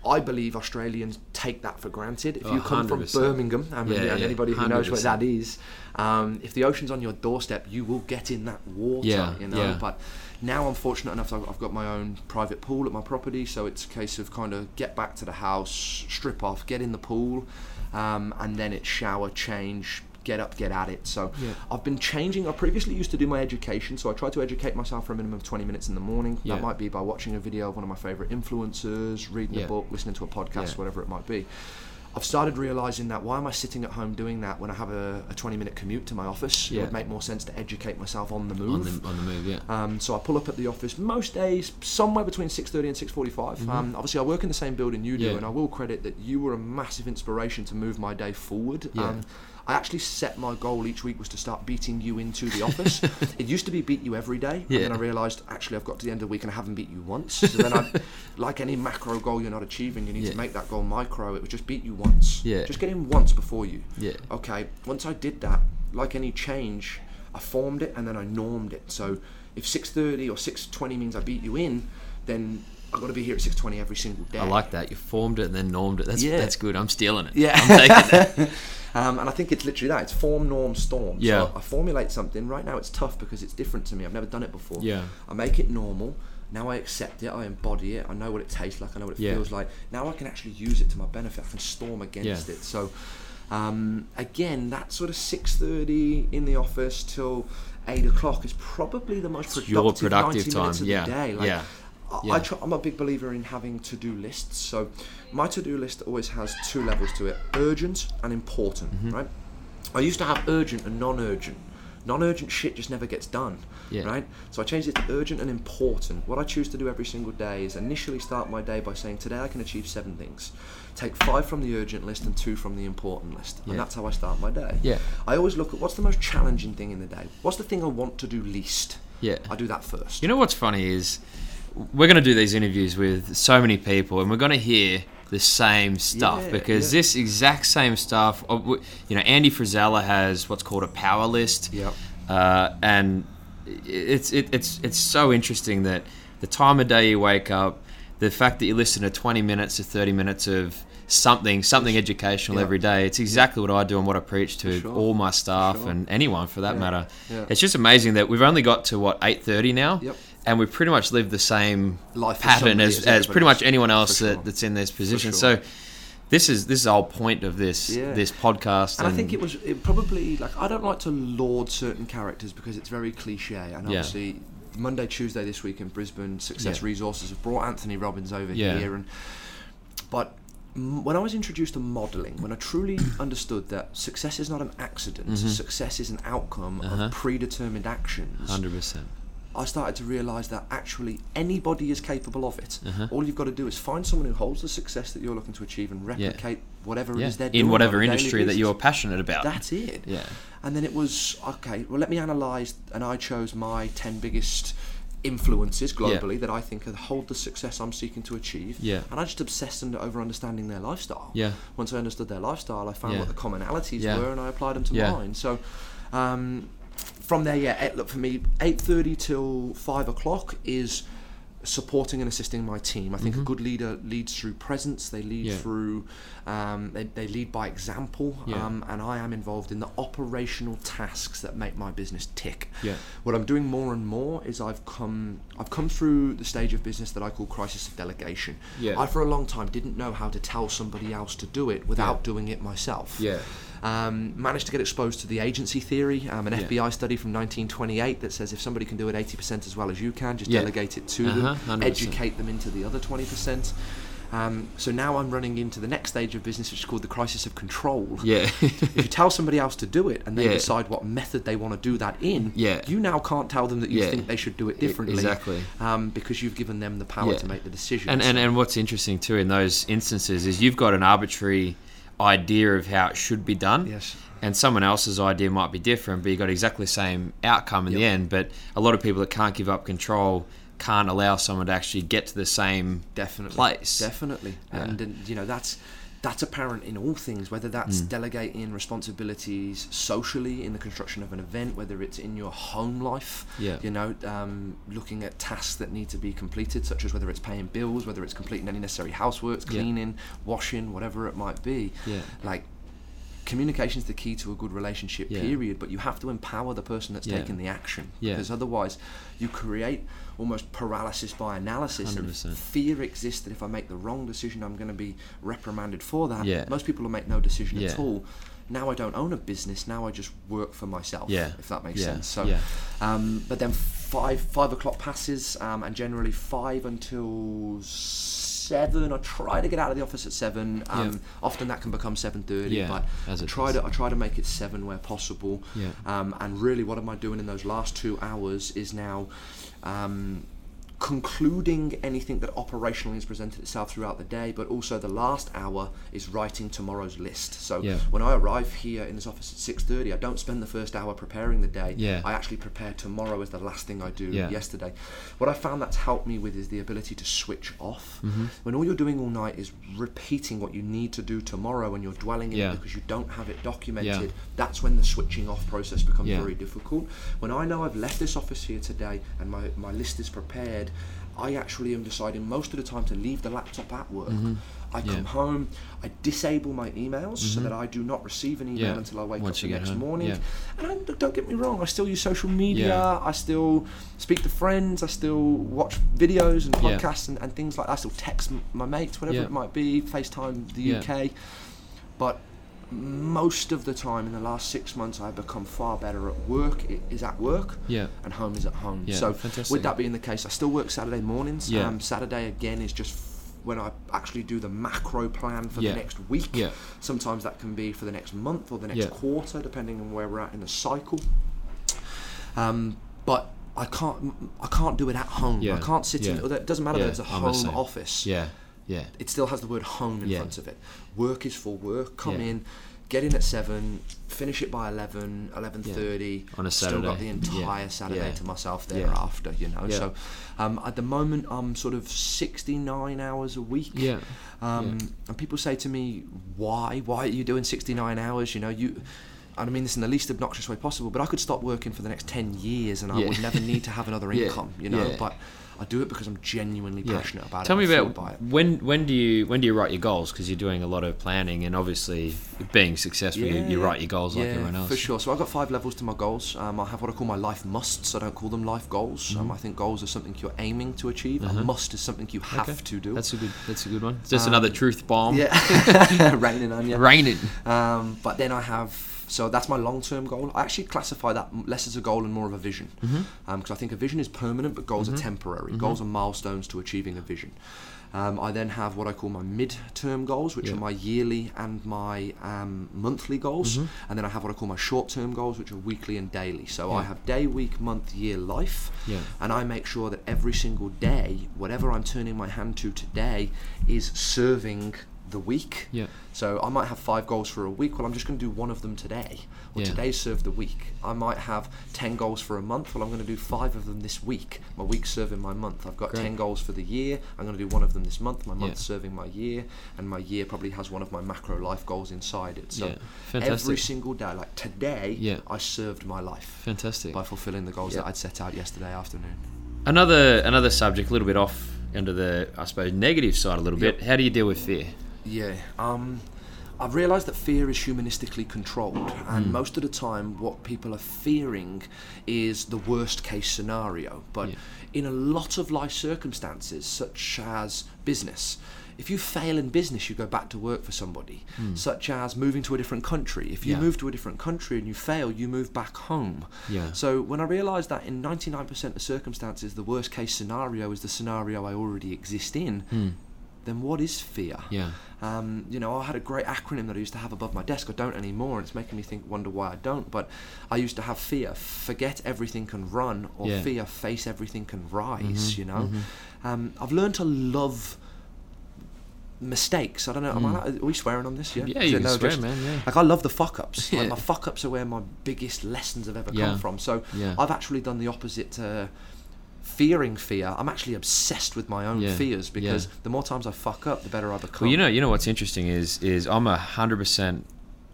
Speaker 2: I believe Australians take that for granted. If
Speaker 3: Oh,
Speaker 2: you come from
Speaker 3: 100%.
Speaker 2: Birmingham, um,
Speaker 3: Yeah,
Speaker 2: and,
Speaker 3: yeah,
Speaker 2: anybody who knows where that is, um, if the ocean's on your doorstep, you will get in that water.
Speaker 3: Yeah,
Speaker 2: you know,
Speaker 3: yeah.
Speaker 2: but now I'm fortunate enough. I've, I've got my own private pool at my property, so it's a case of kind of get back to the house, strip off, get in the pool, um, and then it's shower, change, get up, get at it. So
Speaker 3: Yeah.
Speaker 2: I've been changing. I previously used to do my education, so I try to educate myself for a minimum of 20 minutes in the morning.
Speaker 3: Yeah.
Speaker 2: That might be by watching a video of one of my favorite influencers, reading
Speaker 3: Yeah.
Speaker 2: a book, listening to a podcast, whatever it might be. I've started realizing that why am I sitting at home doing that when I have a, a 20 minute commute to my office?
Speaker 3: Yeah.
Speaker 2: It would make more sense to educate myself on the move.
Speaker 3: on the on the move. Yeah.
Speaker 2: Um, so I pull up at the office most days, somewhere between six thirty and six Um, obviously, I work in the same building you do,
Speaker 3: Mm-hmm. Yeah.
Speaker 2: and I will credit that you were a massive inspiration to move my day forward.
Speaker 3: Yeah.
Speaker 2: Um, I actually set my goal each week was to start beating you into the office. it used to be beat you every day,
Speaker 3: Yeah.
Speaker 2: and then I realised actually I've got to the end of the week and I haven't beat you once. So then, I, like any macro goal you're not achieving, you need
Speaker 3: Yeah.
Speaker 2: to make that goal micro. It was just beat you once.
Speaker 3: Yeah.
Speaker 2: Just get in once before you.
Speaker 3: Yeah.
Speaker 2: Okay. Once I did that, like any change, I formed it and then I normed it. So if 6:30 or 6:20 means I beat you in, then I've got to be here at 6:20 every single day.
Speaker 3: I like that. You formed it and then normed it. That's
Speaker 2: Yeah.
Speaker 3: that's good. I'm stealing it.
Speaker 2: Yeah.
Speaker 3: I'm taking that.
Speaker 2: Um, and I think it's literally that. It's form, norm, storm.
Speaker 3: Yeah.
Speaker 2: So I formulate something. Right now it's tough because it's different to me. I've never done it before.
Speaker 3: Yeah.
Speaker 2: I make it normal. Now I accept it. I embody it. I know what it tastes like. I know what it
Speaker 3: Yeah.
Speaker 2: feels like. Now I can actually use it to my benefit. I can storm against
Speaker 3: Yeah.
Speaker 2: it. So um, again, that sort of 6.30 in the office till 8 o'clock is probably the most productive,
Speaker 3: your productive
Speaker 2: 90 minutes
Speaker 3: time,
Speaker 2: of
Speaker 3: yeah,
Speaker 2: the day. Like,
Speaker 3: yeah, yeah.
Speaker 2: I try, I'm a big believer in having to-do lists. So my to-do list always has two levels to it: urgent and important.
Speaker 3: Mm-hmm.
Speaker 2: Right? I used to have urgent and non-urgent. Non-urgent shit just never gets done,
Speaker 1: Yeah.
Speaker 2: right? So I changed it to urgent and important. What I choose to do every single day is initially start my day by saying, today I can achieve seven things. Take five from the urgent list and two from the important list,
Speaker 1: Yeah.
Speaker 2: and that's how I start my day.
Speaker 1: Yeah.
Speaker 2: I always look at what's the most challenging thing in the day. What's the thing I want to do least?
Speaker 1: Yeah.
Speaker 2: I do that first.
Speaker 1: You know what's funny is we're going to do these interviews with so many people, and we're going to hear the same stuff
Speaker 2: Yeah,
Speaker 1: because
Speaker 2: yeah.
Speaker 1: this exact same stuff. uh, You know, Andy Frisella has what's called a power list.
Speaker 2: Yep.
Speaker 1: Uh, and it's it, it's it's so interesting that the time of day you wake up, the fact that you listen to 20 minutes to 30 minutes of something something educational
Speaker 2: Yeah.
Speaker 1: every day it's exactly what i do and what i preach to
Speaker 2: sure.
Speaker 1: all my staff
Speaker 2: sure.
Speaker 1: and anyone for that matter it's just amazing that we've only got to what 8.30 now
Speaker 2: Yep.
Speaker 1: And we pretty much live the same
Speaker 2: Life
Speaker 1: pattern as,
Speaker 2: as
Speaker 1: pretty much anyone else
Speaker 2: sure.
Speaker 1: that, that's in this position
Speaker 2: sure.
Speaker 1: so this is this is the whole point of this
Speaker 2: Yeah.
Speaker 1: this podcast
Speaker 2: And I think it was it probably like I don't like to laud certain characters because it's very cliche. And
Speaker 1: Yeah.
Speaker 2: obviously, Monday, Tuesday this week in Brisbane, Success
Speaker 1: Yeah.
Speaker 2: Resources have brought Anthony Robbins over
Speaker 1: Yeah.
Speaker 2: here. And but m- when I was introduced to modelling, when I truly understood that success is not an accident, success is an outcome
Speaker 1: Mm-hmm. Uh-huh.
Speaker 2: of predetermined actions.
Speaker 1: 100%
Speaker 2: I started to realise that actually anybody is capable of it.
Speaker 1: Uh-huh.
Speaker 2: All you've got to do is find someone who holds the success that you're looking to achieve and replicate whatever it
Speaker 1: yeah.
Speaker 2: is they're doing
Speaker 1: in whatever industry that you're passionate about
Speaker 2: That's it.
Speaker 1: yeah
Speaker 2: And then it was okay. Well, let me analyse, and I chose my ten biggest influences globally that I think hold the success I'm seeking to achieve.
Speaker 1: Yeah.
Speaker 2: And I just obsessed over understanding their lifestyle.
Speaker 1: Yeah.
Speaker 2: Once I understood their lifestyle, I found
Speaker 1: Yeah.
Speaker 2: what the commonalities
Speaker 1: Yeah.
Speaker 2: were, and I applied them to
Speaker 1: Yeah.
Speaker 2: mine. So. Um, from there, yeah. eh, Look for me, eight thirty till five o'clock is supporting and assisting my team. I think a good leader leads through presence. They lead
Speaker 1: Mm-hmm. Yeah.
Speaker 2: through, um, they, they lead by example.
Speaker 1: Yeah.
Speaker 2: Um, and I am involved in the operational tasks that make my business tick.
Speaker 1: Yeah.
Speaker 2: What I'm doing more and more is I've come I've come through the stage of business that I call crisis of delegation.
Speaker 1: Yeah.
Speaker 2: I for a long time didn't know how to tell somebody else to do it without doing it myself.
Speaker 1: Yeah.
Speaker 2: Um, managed to get exposed to the agency theory, um, an
Speaker 1: Yeah.
Speaker 2: FBI study from 1928 that says if somebody can do it 80% as well as you can, just
Speaker 1: Yeah.
Speaker 2: delegate it to
Speaker 1: Uh-huh,
Speaker 2: them,
Speaker 1: 100%.
Speaker 2: educate them into the other 20%. Um, so now I'm running into the next stage of business, which is called the crisis of control.
Speaker 1: yeah
Speaker 2: If you tell somebody else to do it and they
Speaker 1: Yeah.
Speaker 2: decide what method they want to do that in,
Speaker 1: Yeah.
Speaker 2: you now can't tell them that you
Speaker 1: Yeah.
Speaker 2: think they should do it differently.
Speaker 1: exactly.
Speaker 2: Um, because you've given them the power to make the decision.
Speaker 1: And, and and what's interesting too in those instances is you've got an arbitrary idea of how it should be done.
Speaker 2: Yes.
Speaker 1: And someone else's idea might be different, but you've got exactly the same outcome in the end. But a lot of people that can't give up control can't allow someone to actually get to the same
Speaker 2: definitely
Speaker 1: place.
Speaker 2: definitely
Speaker 1: Yeah.
Speaker 2: and, and you know that's that's apparent in all things whether that's
Speaker 1: Mm.
Speaker 2: delegating responsibilities socially in the construction of an event whether it's in your home life
Speaker 1: Yeah.
Speaker 2: you know um, looking at tasks that need to be completed such as whether it's paying bills whether it's completing any necessary housework
Speaker 1: Yeah.
Speaker 2: cleaning washing whatever it might be
Speaker 1: Yeah.
Speaker 2: like communication is the key to a good relationship
Speaker 1: Yeah.
Speaker 2: period but you have to empower the person that's
Speaker 1: Yeah.
Speaker 2: taking the action
Speaker 1: Yeah.
Speaker 2: because otherwise you create almost paralysis by analysis and
Speaker 1: 100%.
Speaker 2: fear exists that if I make the wrong decision I'm going to be reprimanded for that
Speaker 1: Yeah.
Speaker 2: most people will make no decision
Speaker 1: Yeah.
Speaker 2: at all now I don't own a business now I just work for myself
Speaker 1: Yeah.
Speaker 2: if that makes
Speaker 1: Yeah.
Speaker 2: sense so
Speaker 1: Yeah.
Speaker 2: um, but then five five o'clock passes um, and generally five until seven I try to get out of the office at seven um,
Speaker 1: Yeah.
Speaker 2: often that can become 7.30
Speaker 1: Yeah,
Speaker 2: but
Speaker 1: as
Speaker 2: I try to I try to make it seven where possible
Speaker 1: Yeah.
Speaker 2: um, and really what am I doing in those last two hours is now um, concluding anything that operationally has presented itself throughout the day, but also the last hour is writing tomorrow's list. So
Speaker 1: Yeah.
Speaker 2: when I arrive here in this office at six thirty, I don't spend the first hour preparing the day.
Speaker 1: Yeah.
Speaker 2: I actually prepare tomorrow as the last thing I do
Speaker 1: Yeah.
Speaker 2: yesterday. What I found that's helped me with is the ability to switch off.
Speaker 1: Mm-hmm.
Speaker 2: When all you're doing all night is repeating what you need to do tomorrow and you're dwelling in it because you don't have it documented, that's when the switching off process becomes very difficult. When I know I've left this office here today and my, my list is prepared, I actually am deciding most of the time to leave the laptop at work. I
Speaker 1: Mm-hmm. Yeah.
Speaker 2: come home, I disable my emails so that I do not receive an email
Speaker 1: Yeah.
Speaker 2: until I wake
Speaker 1: Once
Speaker 2: up the next
Speaker 1: home,
Speaker 2: morning.
Speaker 1: yeah.
Speaker 2: And I, don't get me wrong, I still use social media. I still speak to friends, I still watch videos and podcasts and, and things like that. I still text my mates, whatever it might be, FaceTime the. UK. But most of the time in the last six months, I've become far better at work. It is at work,
Speaker 1: Yeah.
Speaker 2: and home is at home.
Speaker 1: Yeah,
Speaker 2: so,
Speaker 1: fantastic.
Speaker 2: with that being the case, I still work Saturday mornings.
Speaker 1: Yeah.
Speaker 2: Um, Saturday again is just when I actually do the macro plan for
Speaker 1: Yeah.
Speaker 2: the next week.
Speaker 1: Yeah.
Speaker 2: Sometimes that can be for the next month or the next
Speaker 1: Yeah.
Speaker 2: quarter, depending on where we're at in the cycle. Um, but I can't I can't do it at home. I can't sit in. It doesn't matter
Speaker 1: Yeah,
Speaker 2: that it's a home office.
Speaker 1: Yeah, yeah,
Speaker 2: It still has the word home in
Speaker 1: Yeah.
Speaker 2: front of it. Work is for work. Come
Speaker 1: Yeah.
Speaker 2: in, get in at seven, finish it by 11, 11.30.
Speaker 1: On a Saturday.
Speaker 2: Still got the entire
Speaker 1: Yeah.
Speaker 2: Saturday
Speaker 1: Yeah.
Speaker 2: to myself
Speaker 1: Yeah.
Speaker 2: thereafter, you know.
Speaker 1: Yeah.
Speaker 2: So um, at the moment, I'm sort of 69 hours a week.
Speaker 1: yeah.
Speaker 2: Um,
Speaker 1: Yeah.
Speaker 2: And people say to me, "Why? Why are you doing 69 hours? You know, you." And I mean this in the least obnoxious way possible, but I could stop working for the next 10 years and I
Speaker 1: Yeah.
Speaker 2: would never need to have another
Speaker 1: Yeah.
Speaker 2: income, you know.
Speaker 1: Yeah.
Speaker 2: But I do it because I'm genuinely
Speaker 1: Yeah.
Speaker 2: passionate about
Speaker 1: Tell
Speaker 2: it. Tell me
Speaker 1: about
Speaker 2: by it.
Speaker 1: when when do you when do you write your goals? Because you're doing a lot of planning and obviously being successful, you, you write your goals like everyone else.
Speaker 2: For sure. So I've got five levels to my goals. Um, I have what I call my life musts. I don't call them life goals.
Speaker 1: Mm-hmm.
Speaker 2: Um, I think goals are something you're aiming to achieve. A must is something you have
Speaker 1: Okay.
Speaker 2: to do.
Speaker 1: That's a good. That's a good one. Just another truth bomb.
Speaker 2: Um, yeah, raining on you.
Speaker 1: Raining.
Speaker 2: Um, but then I have so that's my long-term goal. I actually classify that less as a goal and more of a vision, because
Speaker 1: Mm-hmm.
Speaker 2: I think a vision is permanent, but goals are temporary. Goals are milestones to achieving a vision. Um, I then have what I call my mid-term goals, which
Speaker 1: Yeah.
Speaker 2: are my yearly and my um, monthly goals,
Speaker 1: Mm-hmm.
Speaker 2: and then I have what I call my short-term goals, which are weekly and daily. So I have day, week, month, year, life,
Speaker 1: Yeah.
Speaker 2: and I make sure that every single day, whatever I'm turning my hand to today, is serving the week.
Speaker 1: Yeah.
Speaker 2: So I might have five goals for a week. Well, I'm just going to do one of them today. Well,
Speaker 1: Yeah.
Speaker 2: today served the week. I might have ten goals for a month. Well, I'm going to do five of them this week. My week serving my month. I've got
Speaker 1: Great.
Speaker 2: ten goals for the year. I'm going to do one of them this month. My month
Speaker 1: Yeah.
Speaker 2: serving my year, and my year probably has one of my macro life goals inside it. So
Speaker 1: Yeah.
Speaker 2: every single day, like today,
Speaker 1: Yeah.
Speaker 2: I served my life
Speaker 1: Fantastic.
Speaker 2: by fulfilling the goals
Speaker 1: Yeah.
Speaker 2: that I'd set out yesterday afternoon.
Speaker 1: Another another subject, a little bit off under the I suppose negative side a little bit. How do you deal with fear?
Speaker 2: Yeah. Um, I've realised that fear is humanistically controlled, and
Speaker 1: Hmm.
Speaker 2: most of the time, what people are fearing is the worst case scenario. But
Speaker 1: Yeah.
Speaker 2: in a lot of life circumstances, such as business, if you fail in business, you go back to work for somebody. Such as moving to a different country. If you.
Speaker 1: Yeah.
Speaker 2: move to a different country and you fail, you move back home.
Speaker 1: Yeah.
Speaker 2: So when I realised that in 99% of circumstances, the worst case scenario is the scenario I already exist in, then what is fear?
Speaker 1: Yeah.
Speaker 2: Um, you know, I had a great acronym that I used to have above my desk. I don't anymore, and it's making me think, wonder why I don't. But I used to have fear: forget everything can run, or
Speaker 1: Yeah. Mm-hmm.
Speaker 2: fear: face everything can rise. You know, um, I've learned to love mistakes. I don't know. Am I, allowed- are we swearing on this? Yeah.
Speaker 1: Mm. Yeah, you can swear,
Speaker 2: just-
Speaker 1: man, yeah.
Speaker 2: Like I love the fuck ups.
Speaker 1: Yeah.
Speaker 2: Like my fuck ups are where my biggest lessons have ever
Speaker 1: Yeah.
Speaker 2: come from. So
Speaker 1: Yeah.
Speaker 2: I've actually done the opposite to fearing fear. I'm actually obsessed with my own
Speaker 1: Yeah.
Speaker 2: fears because
Speaker 1: Yeah.
Speaker 2: the more times I fuck up, the better I become.
Speaker 1: Well, you know, you know what's interesting is is I'm a hundred percent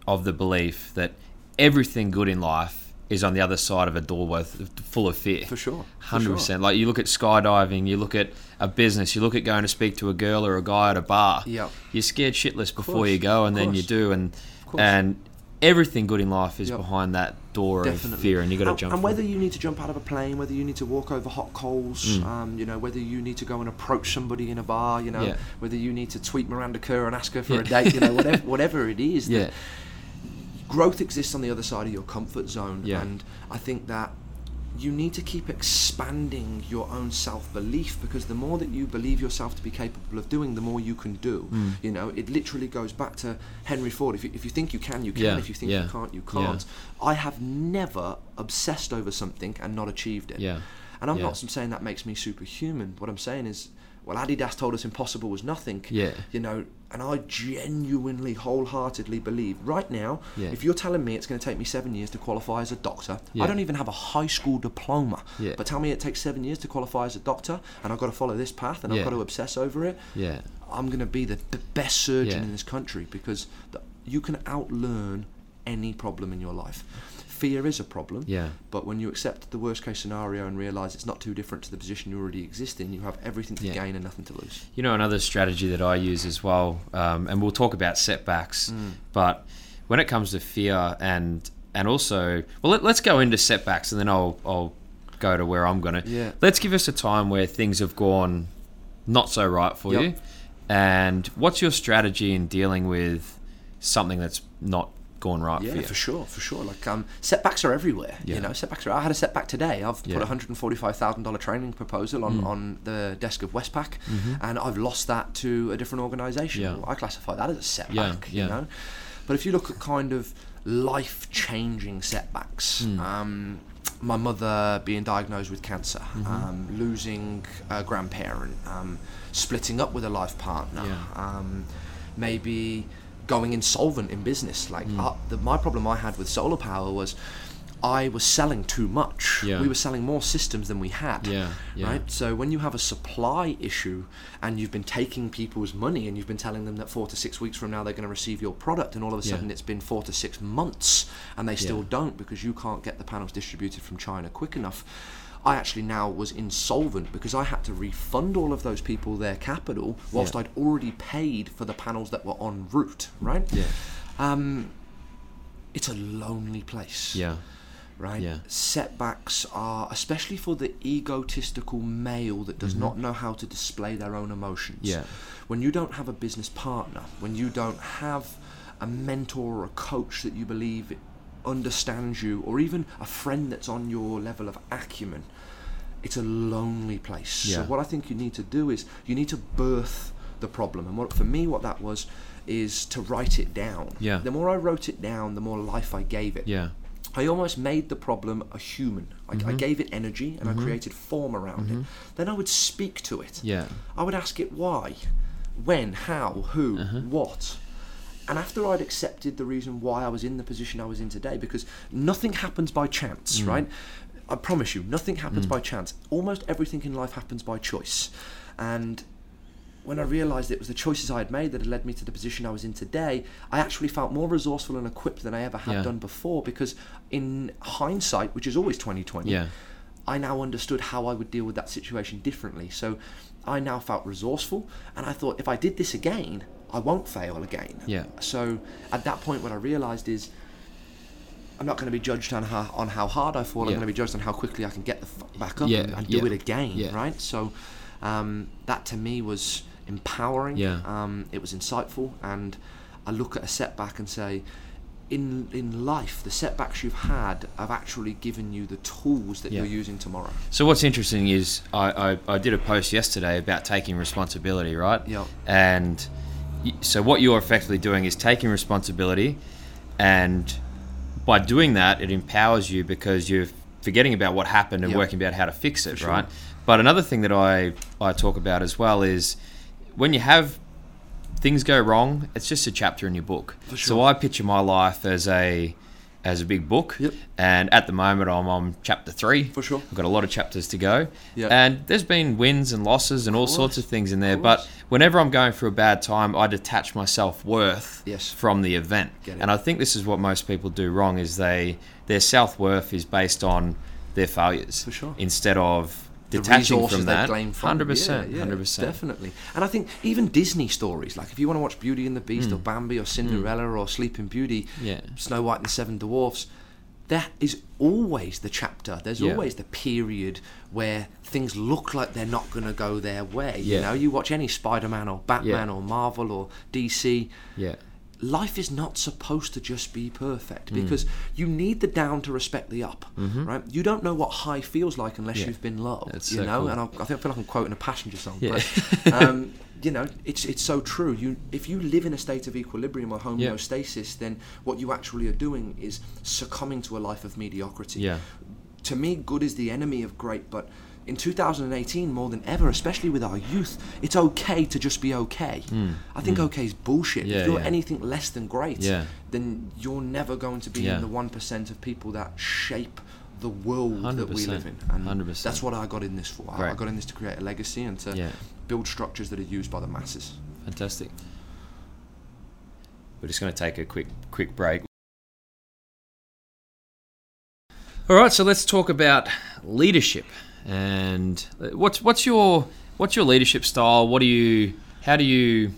Speaker 1: of the belief that everything good in life is on the other side of a door full of fear.
Speaker 2: For sure, for
Speaker 1: hundred
Speaker 2: sure.
Speaker 1: percent. Like you look at skydiving, you look at a business, you look at going to speak to a girl or a guy at a bar.
Speaker 2: Yep.
Speaker 1: You're scared shitless before you go, and then you do, and and everything good in life is
Speaker 2: Yep.
Speaker 1: behind that door
Speaker 2: Definitely.
Speaker 1: of fear, and you got to jump.
Speaker 2: And whether you need to jump out of a plane, whether you need to walk over hot coals,
Speaker 1: Mm.
Speaker 2: um, you know, whether you need to go and approach somebody in a bar, you know,
Speaker 1: Yeah.
Speaker 2: whether you need to tweet Miranda Kerr and ask her for
Speaker 1: Yeah.
Speaker 2: a date, you know, whatever, whatever it is. that
Speaker 1: yeah,
Speaker 2: growth exists on the other side of your comfort zone,
Speaker 1: Yeah.
Speaker 2: and I think that you need to keep expanding your own self belief because the more that you believe yourself to be capable of doing, the more you can do.
Speaker 1: Mm.
Speaker 2: You know, it literally goes back to Henry Ford. If you, if you think you can, you can.
Speaker 1: Yeah,
Speaker 2: If you think
Speaker 1: yeah,
Speaker 2: you can't, you can't. I have never obsessed over something and not achieved it.
Speaker 1: yeah,
Speaker 2: And I'm
Speaker 1: Yeah.
Speaker 2: not saying that makes me superhuman. What I'm saying is, well, Adidas told us impossible was nothing.
Speaker 1: Yeah.
Speaker 2: You know, and I genuinely, wholeheartedly believe right now,
Speaker 1: Yeah.
Speaker 2: if you're telling me it's going to take me seven years to qualify as a doctor,
Speaker 1: Yeah.
Speaker 2: I don't even have a high school diploma.
Speaker 1: Yeah.
Speaker 2: But tell me it takes seven years to qualify as a doctor, and I've got to follow this path, and. I've got to obsess over it.
Speaker 1: yeah,
Speaker 2: I'm going to be the best surgeon in this country because the, you can outlearn any problem in your life. Fear is a problem,
Speaker 1: yeah.
Speaker 2: but when you accept the worst case scenario and realize it's not too different to the position you already exist in, you have everything to
Speaker 1: Yeah.
Speaker 2: gain and nothing to lose.
Speaker 1: You know, another strategy that I use as well, um, and we'll talk about setbacks,
Speaker 2: Mm.
Speaker 1: but when it comes to fear and and also, well, let, let's go into setbacks, and then I'll I'll go to where I'm gonna.
Speaker 2: Yeah.
Speaker 1: Let's give us a time where things have gone not so right for
Speaker 2: Yep.
Speaker 1: you, and what's your strategy in dealing with something that's not gone right
Speaker 2: Yeah,
Speaker 1: for you?
Speaker 2: for sure, for sure. Like um, setbacks are everywhere.
Speaker 1: Yeah.
Speaker 2: You know, setbacks are. I had a setback today. I've
Speaker 1: Yeah.
Speaker 2: put a hundred and forty-five thousand dollar training proposal on,
Speaker 1: Mm.
Speaker 2: on the desk of Westpac, and I've lost that to a different organisation.
Speaker 1: Mm-hmm. Yeah.
Speaker 2: I classify that as a setback.
Speaker 1: yeah.
Speaker 2: You know, but if you look at kind of life-changing setbacks,
Speaker 1: Mm.
Speaker 2: um, my mother being diagnosed with cancer,
Speaker 1: Mm-hmm.
Speaker 2: um, losing a grandparent, um, splitting up with a life partner,
Speaker 1: Yeah.
Speaker 2: um, maybe going insolvent in business. Like
Speaker 1: Mm.
Speaker 2: uh, the, my problem I had with solar power was I was selling too much.
Speaker 1: Yeah.
Speaker 2: We were selling more systems than we had.
Speaker 1: Yeah, yeah.
Speaker 2: Right. So when you have a supply issue and you've been taking people's money and you've been telling them that four to six weeks from now they're going to receive your product, and all of a sudden it's been four to six months and they still don't because you can't get the panels distributed from China quick enough. I actually now was insolvent because I had to refund all of those people their capital whilst
Speaker 1: Yeah.
Speaker 2: I'd already paid for the panels that were en route, right?
Speaker 1: Yeah.
Speaker 2: Um, it's a lonely place
Speaker 1: Yeah.
Speaker 2: right?
Speaker 1: Yeah.
Speaker 2: Setbacks are, especially for the egotistical male that does not know how to display their own emotions.
Speaker 1: Mm-hmm. Yeah.
Speaker 2: When you don't have a business partner, when you don't have a mentor or a coach that you believe understands you, or even a friend that's on your level of acumen, it's a lonely place. So what I think you need to do is you need to birth the problem. And what for me, what that was is to write it down.
Speaker 1: Yeah.
Speaker 2: The more I wrote it down, the more life I gave it.
Speaker 1: Yeah.
Speaker 2: I almost made the problem a human. I,
Speaker 1: Mm-hmm.
Speaker 2: I gave it energy and I created form around it. Then I would speak to it.
Speaker 1: Yeah.
Speaker 2: I would ask it why, when, how, who,
Speaker 1: Uh-huh.
Speaker 2: what. And after I'd accepted the reason why I was in the position I was in today, because nothing happens by chance,
Speaker 1: Mm.
Speaker 2: right? I promise you, nothing happens by chance. Almost everything in life happens by choice. And when I realised it was the choices I had made that had led me to the position I was in today, I actually felt more resourceful and equipped than I ever had
Speaker 1: Yeah.
Speaker 2: done before. Because in hindsight, which is always twenty twenty,
Speaker 1: Yeah.
Speaker 2: I now understood how I would deal with that situation differently. So I now felt resourceful, and I thought if I did this again, I won't fail again.
Speaker 1: Yeah.
Speaker 2: So at that point, what I realised is. I'm not going to be judged on how on how hard I fall. I'm going to be judged on how quickly I can get the f- back up
Speaker 1: Yeah,
Speaker 2: and, and do it again.
Speaker 1: yeah.
Speaker 2: Right. So um, that to me was empowering.
Speaker 1: Yeah.
Speaker 2: Um, it was insightful, and I look at a setback and say, in in life, the setbacks you've had have actually given you the tools that
Speaker 1: Yeah.
Speaker 2: you're using tomorrow.
Speaker 1: So what's interesting is I, I, I did a post yesterday about taking responsibility, right?
Speaker 2: Yep.
Speaker 1: And so what you're effectively doing is taking responsibility, and by doing that, it empowers you because you're forgetting about what happened and
Speaker 2: Yep.
Speaker 1: working about how to fix it,
Speaker 2: sure.
Speaker 1: right? But another thing that I I talk about as well is when you have things go wrong, it's just a chapter in your book.
Speaker 2: For
Speaker 1: So. I picture my life as a as a big book,
Speaker 2: Yep.
Speaker 1: and at the moment I'm on chapter three.
Speaker 2: For sure.
Speaker 1: I've got a lot of chapters to go,
Speaker 2: Yeah.
Speaker 1: and there's been wins and losses and all sorts of things in there. But whenever I'm going through a bad time, I detach my self worth
Speaker 2: Yes.
Speaker 1: from the event, and I think this is what most people do wrong: is they their self worth is based on their failures,
Speaker 2: For sure.
Speaker 1: instead of detaching
Speaker 2: resources
Speaker 1: from
Speaker 2: they
Speaker 1: that. Hundred percent,
Speaker 2: Yeah, yeah,
Speaker 1: hundred percent.
Speaker 2: Definitely. And I think even Disney stories, like if you want to watch Beauty and the Beast or mm. Bambi or mm. Cinderella or Sleeping Beauty.
Speaker 1: Yeah.
Speaker 2: Snow White and the Seven Dwarfs, that is always the chapter. There's
Speaker 1: Yeah.
Speaker 2: always the period where things look like they're not going to go their way. You know, you watch any Spider-Man or Batman
Speaker 1: Yeah.
Speaker 2: or Marvel or DC,
Speaker 1: Yeah,
Speaker 2: life is not supposed to just be perfect
Speaker 1: Mm.
Speaker 2: because you need the down to respect the up, right? You don't know what high feels like unless
Speaker 1: Mm-hmm. Yeah.
Speaker 2: you've been low,
Speaker 1: That's
Speaker 2: you
Speaker 1: so
Speaker 2: know.
Speaker 1: cool.
Speaker 2: And I, I think I feel like I'm quoting a passenger song,
Speaker 1: Yeah.
Speaker 2: but um, you know, it's it's so true. You if you live in a state of equilibrium or homeostasis, then what you actually are doing is succumbing to a life of mediocrity.
Speaker 1: Yeah.
Speaker 2: To me, good is the enemy of great, but. In 2018, more than ever, especially with our youth, it's okay to just be okay. Hmm. I think hmm. okay is bullshit.
Speaker 1: Yeah,
Speaker 2: if you're
Speaker 1: yeah.
Speaker 2: anything less than great,
Speaker 1: Yeah.
Speaker 2: then you're never going to be in the one percent of people that shape the world that we live in. And
Speaker 1: 100%.
Speaker 2: that's what I got in this for. I- I got in this to create a legacy and to build structures that are used by the masses.
Speaker 1: fantastic. We're just going to take a quick quick break. All right, so let's talk about leadership and uh, what's what's your what's your leadership style? What do you how do you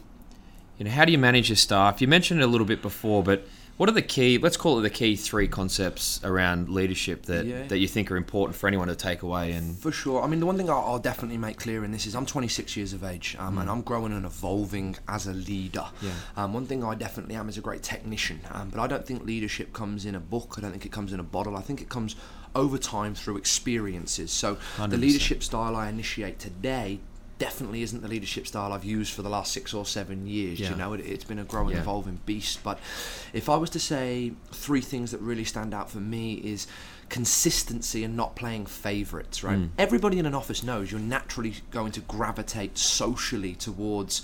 Speaker 1: you know how do you manage your staff? You mentioned it a little bit before, but what are the key let's call it the key three concepts around leadership that
Speaker 2: Yeah.
Speaker 1: that you think are important for anyone to take away and
Speaker 2: For sure. I mean, the one thing I'll, I'll definitely make clear in this is I'm 26 years of age um, and I'm growing and evolving as a leader.
Speaker 1: Mm. Yeah.
Speaker 2: Um, one thing I definitely am is a great technician, um, but I don't think leadership comes in a book. I don't think it comes in a bottle. I think it comes over time through experiences. So the
Speaker 1: 100%.
Speaker 2: leadership style I initiate today definitely isn't the leadership style I've used for the last six or seven years.
Speaker 1: Yeah.
Speaker 2: You know, it, it's been a growing,
Speaker 1: Yeah.
Speaker 2: evolving beast. But if I was to say three things that really stand out for me is consistency and not playing favourites. Right?
Speaker 1: Mm.
Speaker 2: Everybody in an office knows you're naturally going to gravitate socially towards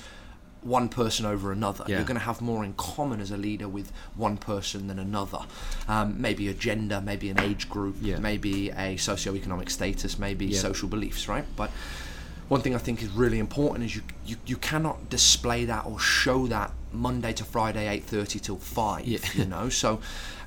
Speaker 2: one person over another.
Speaker 1: Yeah.
Speaker 2: You're going to have more in common as a leader with one person than another. Um, maybe a gender, maybe an age group,
Speaker 1: Yeah.
Speaker 2: maybe a socioeconomic status, maybe
Speaker 1: Yeah.
Speaker 2: social beliefs, right? But one thing I think is really important is you, you, you cannot display that or show that Monday to Friday, 8.30 till 5,
Speaker 1: Yeah.
Speaker 2: you know? So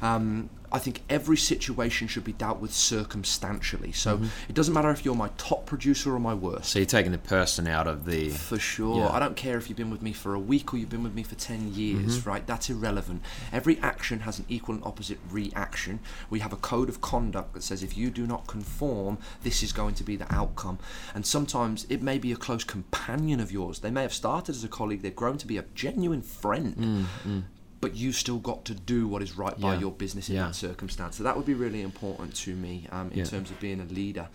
Speaker 2: um, I think every situation should be dealt with circumstantially. So mm-hmm. it doesn't matter if you're my top producer or my worst.
Speaker 1: So you're taking the person out of the.
Speaker 2: For sure.
Speaker 1: Yeah.
Speaker 2: I don't care if you've been with me for a week or you've been with me for 10 years,
Speaker 1: Mm-hmm.
Speaker 2: right? That's irrelevant. Every action has an equal and opposite reaction. We have a code of conduct that says if you do not conform, this is going to be the outcome. And sometimes it may be a close companion of yours. They may have started as a colleague, they've grown to be a genuine friend. Mm, mm. But you still got to do what is right by
Speaker 1: Yeah.
Speaker 2: your business in
Speaker 1: Yeah.
Speaker 2: that circumstance. So that would be really important to me um, in
Speaker 1: Yeah.
Speaker 2: terms of being a leader.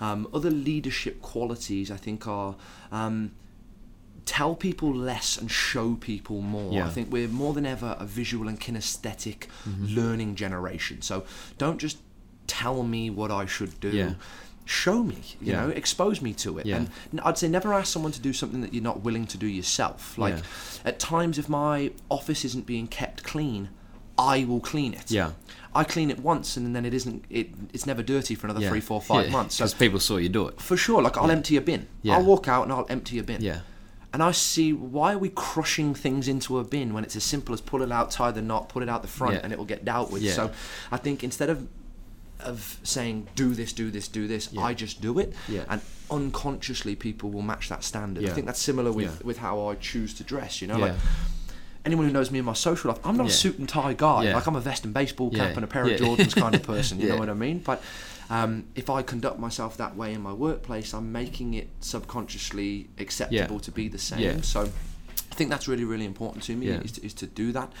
Speaker 2: Um, other leadership qualities, I think, are um, tell people less and show people more.
Speaker 1: Yeah.
Speaker 2: I think we're more than ever a visual and kinesthetic learning generation. So don't just tell me what I should do.
Speaker 1: Yeah.
Speaker 2: Show me, you
Speaker 1: Yeah.
Speaker 2: know, expose me to it.
Speaker 1: Yeah.
Speaker 2: And i'd say never ask someone to do something that you're not willing to do yourself. Like
Speaker 1: Yeah.
Speaker 2: at times, if my office isn't being kept clean, I will clean it.
Speaker 1: Yeah.
Speaker 2: I clean it once and then it isn't. It it's never dirty for another three, four, five months. So
Speaker 1: 'cause people saw you do it.
Speaker 2: for sure, like I'll empty a bin.
Speaker 1: Yeah.
Speaker 2: I'll walk out and I'll empty a bin.
Speaker 1: Yeah.
Speaker 2: And I see why are we crushing things into a bin when it's as simple as pull it out, tie the knot, put it out the front, and it will get dealt with. So I think instead of of saying do this, do this, do this,
Speaker 1: Yeah.
Speaker 2: I just do it,
Speaker 1: Yeah.
Speaker 2: and unconsciously people will match that standard. I think that's similar with
Speaker 1: Yeah.
Speaker 2: with how I choose to dress. You know,
Speaker 1: Yeah.
Speaker 2: like anyone who knows me in my social life, I'm not
Speaker 1: Yeah.
Speaker 2: a suit and tie guy.
Speaker 1: Yeah.
Speaker 2: Like I'm a vest and baseball cap
Speaker 1: Yeah.
Speaker 2: and a pair
Speaker 1: Yeah.
Speaker 2: of Jordans kind of person. You
Speaker 1: Yeah.
Speaker 2: know what I mean? But um, if I conduct myself that way in my workplace, I'm making it subconsciously acceptable to be the same.
Speaker 1: Yeah.
Speaker 2: So I think that's really, really important to me
Speaker 1: Yeah.
Speaker 2: is, to, is to do that.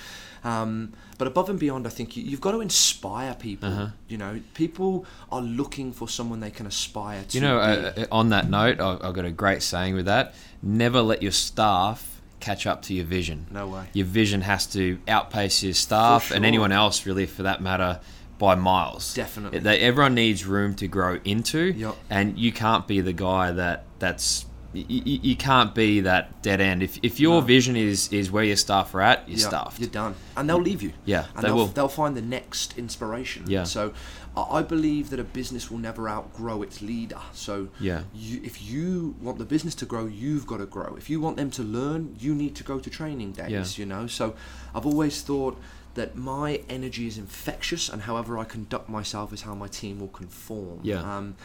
Speaker 2: Um, but above and beyond, I think you, you've got to inspire people.
Speaker 1: Uh-huh.
Speaker 2: You know, people are looking for someone they can aspire to.
Speaker 1: You know, uh, uh, on that note, I- I've got a great saying with that. Never let your staff catch up to your vision.
Speaker 2: no way.
Speaker 1: Your vision has to outpace your staff
Speaker 2: For
Speaker 1: and anyone else, really, for that matter, by miles.
Speaker 2: Definitely.
Speaker 1: They, everyone needs room to grow into,
Speaker 2: Yup.
Speaker 1: and you can't be the guy that that's. You, you can't be that dead end. If, if your
Speaker 2: No.
Speaker 1: vision is, is where your staff are at, you're
Speaker 2: Yeah,
Speaker 1: stuffed.
Speaker 2: You're done, and they'll leave you.
Speaker 1: Yeah,
Speaker 2: and
Speaker 1: they
Speaker 2: will. They'll find the next inspiration.
Speaker 1: Yeah.
Speaker 2: So, I I believe that a business will never outgrow its leader. So,
Speaker 1: Yeah.
Speaker 2: You, if you want the business to grow, you've got to grow. If you want them to learn, you need to go to training days.
Speaker 1: Yeah.
Speaker 2: You know. So, I've always thought that my energy is infectious, and however I conduct myself is how my team will conform.
Speaker 1: Yeah.
Speaker 2: Um,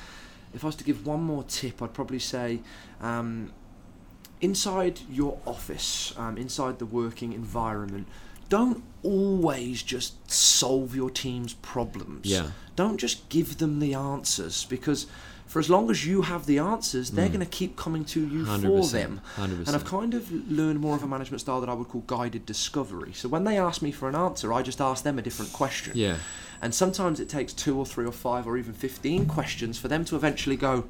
Speaker 2: if I was to give one more tip, I'd probably say. Um, inside your office, um, inside the working environment, don't always just solve your team's problems.
Speaker 1: Yeah.
Speaker 2: Don't just give them the answers because for as long as you have the answers, they're going to keep coming to you for
Speaker 1: 100%,
Speaker 2: them.
Speaker 1: 100%.
Speaker 2: And I've kind of learned more of a management style that I would call guided discovery. So when they ask me for an answer, I just ask them a different question.
Speaker 1: Yeah.
Speaker 2: And sometimes it takes two or three or five or even 15 questions for them to eventually go,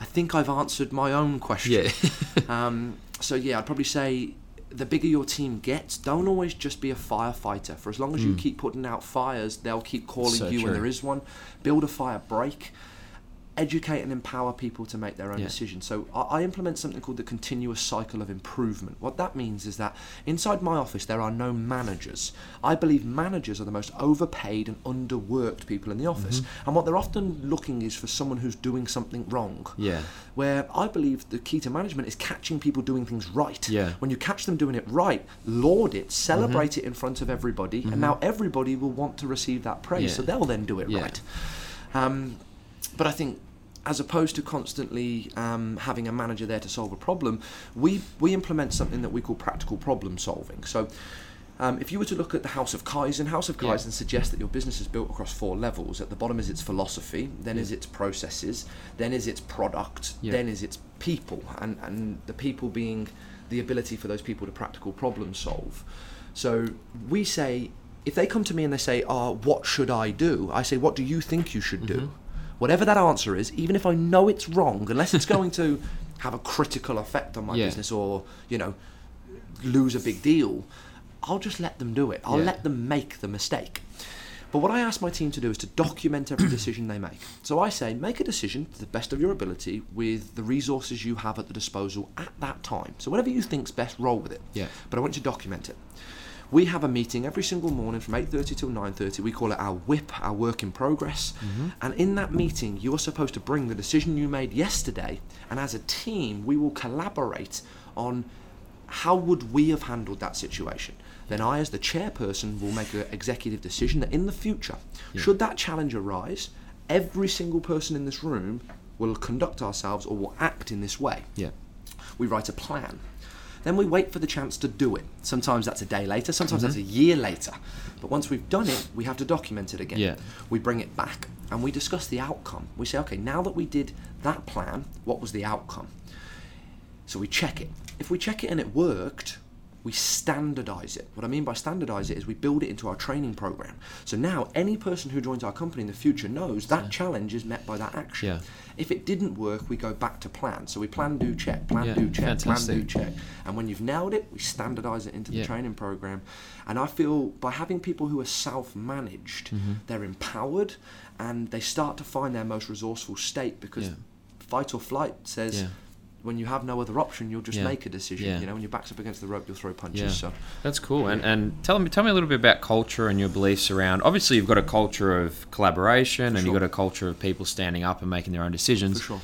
Speaker 2: I think I've answered my own question.
Speaker 1: Yeah.
Speaker 2: um, so, yeah, I'd probably say the bigger your team gets, don't always just be a firefighter. For as long as you keep putting out fires, they'll keep calling
Speaker 1: Hmm. So
Speaker 2: you when there is one. Build a fire break. Educate and empower people to make their own
Speaker 1: Yeah.
Speaker 2: decisions. So I, I implement something called the continuous cycle of improvement. What that means is that inside my office there are no managers. I believe managers are the most overpaid and underworked people in the office.
Speaker 1: Mm-hmm.
Speaker 2: And what they're often looking is for someone who's doing something wrong
Speaker 1: Yeah.
Speaker 2: where I believe the key to management is catching people doing things right.
Speaker 1: Yeah.
Speaker 2: When you catch them doing it right, laud it, celebrate it in front of everybody, and now everybody will want to receive that praise,
Speaker 1: Yeah.
Speaker 2: so they'll then do it
Speaker 1: Yeah.
Speaker 2: right. Um, but I think. As opposed to constantly um, having a manager there to solve a problem, we, we implement something that we call practical problem solving. So, um, if you were to look at the House of Kaizen, House of
Speaker 1: Yeah.
Speaker 2: Kaizen suggests that your business is built across four levels. At the bottom is its philosophy, then is its processes, then is its product,
Speaker 1: Yeah.
Speaker 2: then is its people, and, and the people being the ability for those people to practical problem solve. So we say, if they come to me and they say, oh, what should I do? I say, what do you think you should do? Whatever that answer is, even if I know it's wrong, unless it's going to have a critical effect on my
Speaker 1: Yeah.
Speaker 2: business or you know lose a big deal, I'll just let them do it. I'll
Speaker 1: Yeah.
Speaker 2: let them make the mistake. But what I ask my team to do is to document every decision they make. So I say, make a decision to the best of your ability with the resources you have at the disposal at that time. So whatever you think's best, roll with it.
Speaker 1: Yeah.
Speaker 2: But I want you to document it. We have a meeting every single morning from 8:30 till 9:30. We call it our whip, our work in progress. Mm-hmm. And in that meeting, you are supposed to bring the decision you made yesterday, and as a team, we will collaborate on how would we have handled that situation. Then I, as the chairperson, will make an executive decision that in the future, should that challenge arise, every single person in this room will conduct ourselves or will act in this way
Speaker 1: Yeah.
Speaker 2: we write a plan. Then we wait for the chance to do it. Sometimes that's a day later, sometimes that's mm-hmm. a year later. But once we've done it, we have to document it again.
Speaker 1: Yeah.
Speaker 2: We bring it back and we discuss the outcome. We say, okay, now that we did that plan, what was the outcome? So we check it. If we check it and it worked, we standardize it. What I mean by standardize it is we build it into our training program. So now any person who joins our company in the future knows that challenge is met by that action.
Speaker 1: Yeah.
Speaker 2: If it didn't work, we go back to plan. So we plan, do, check, plan,
Speaker 1: Yeah,
Speaker 2: do, check,
Speaker 1: fantastic.
Speaker 2: plan, do, check. And when you've nailed it, we standardize it into the
Speaker 1: Yeah.
Speaker 2: training program. And I feel by having people who are self managed,
Speaker 1: Mm-hmm.
Speaker 2: they're empowered and they start to find their most resourceful state because
Speaker 1: Yeah.
Speaker 2: fight or flight says. When you have no other option, you'll just
Speaker 1: Yeah.
Speaker 2: make a decision.
Speaker 1: Yeah.
Speaker 2: You know, when your back's up against the rope, you'll throw punches.
Speaker 1: Yeah.
Speaker 2: So
Speaker 1: That's cool. And and tell me tell me a little bit about culture and your beliefs around. Obviously, you've got a culture of collaboration, and
Speaker 2: sure.
Speaker 1: you've got a culture of people standing up and making their own decisions.
Speaker 2: for sure.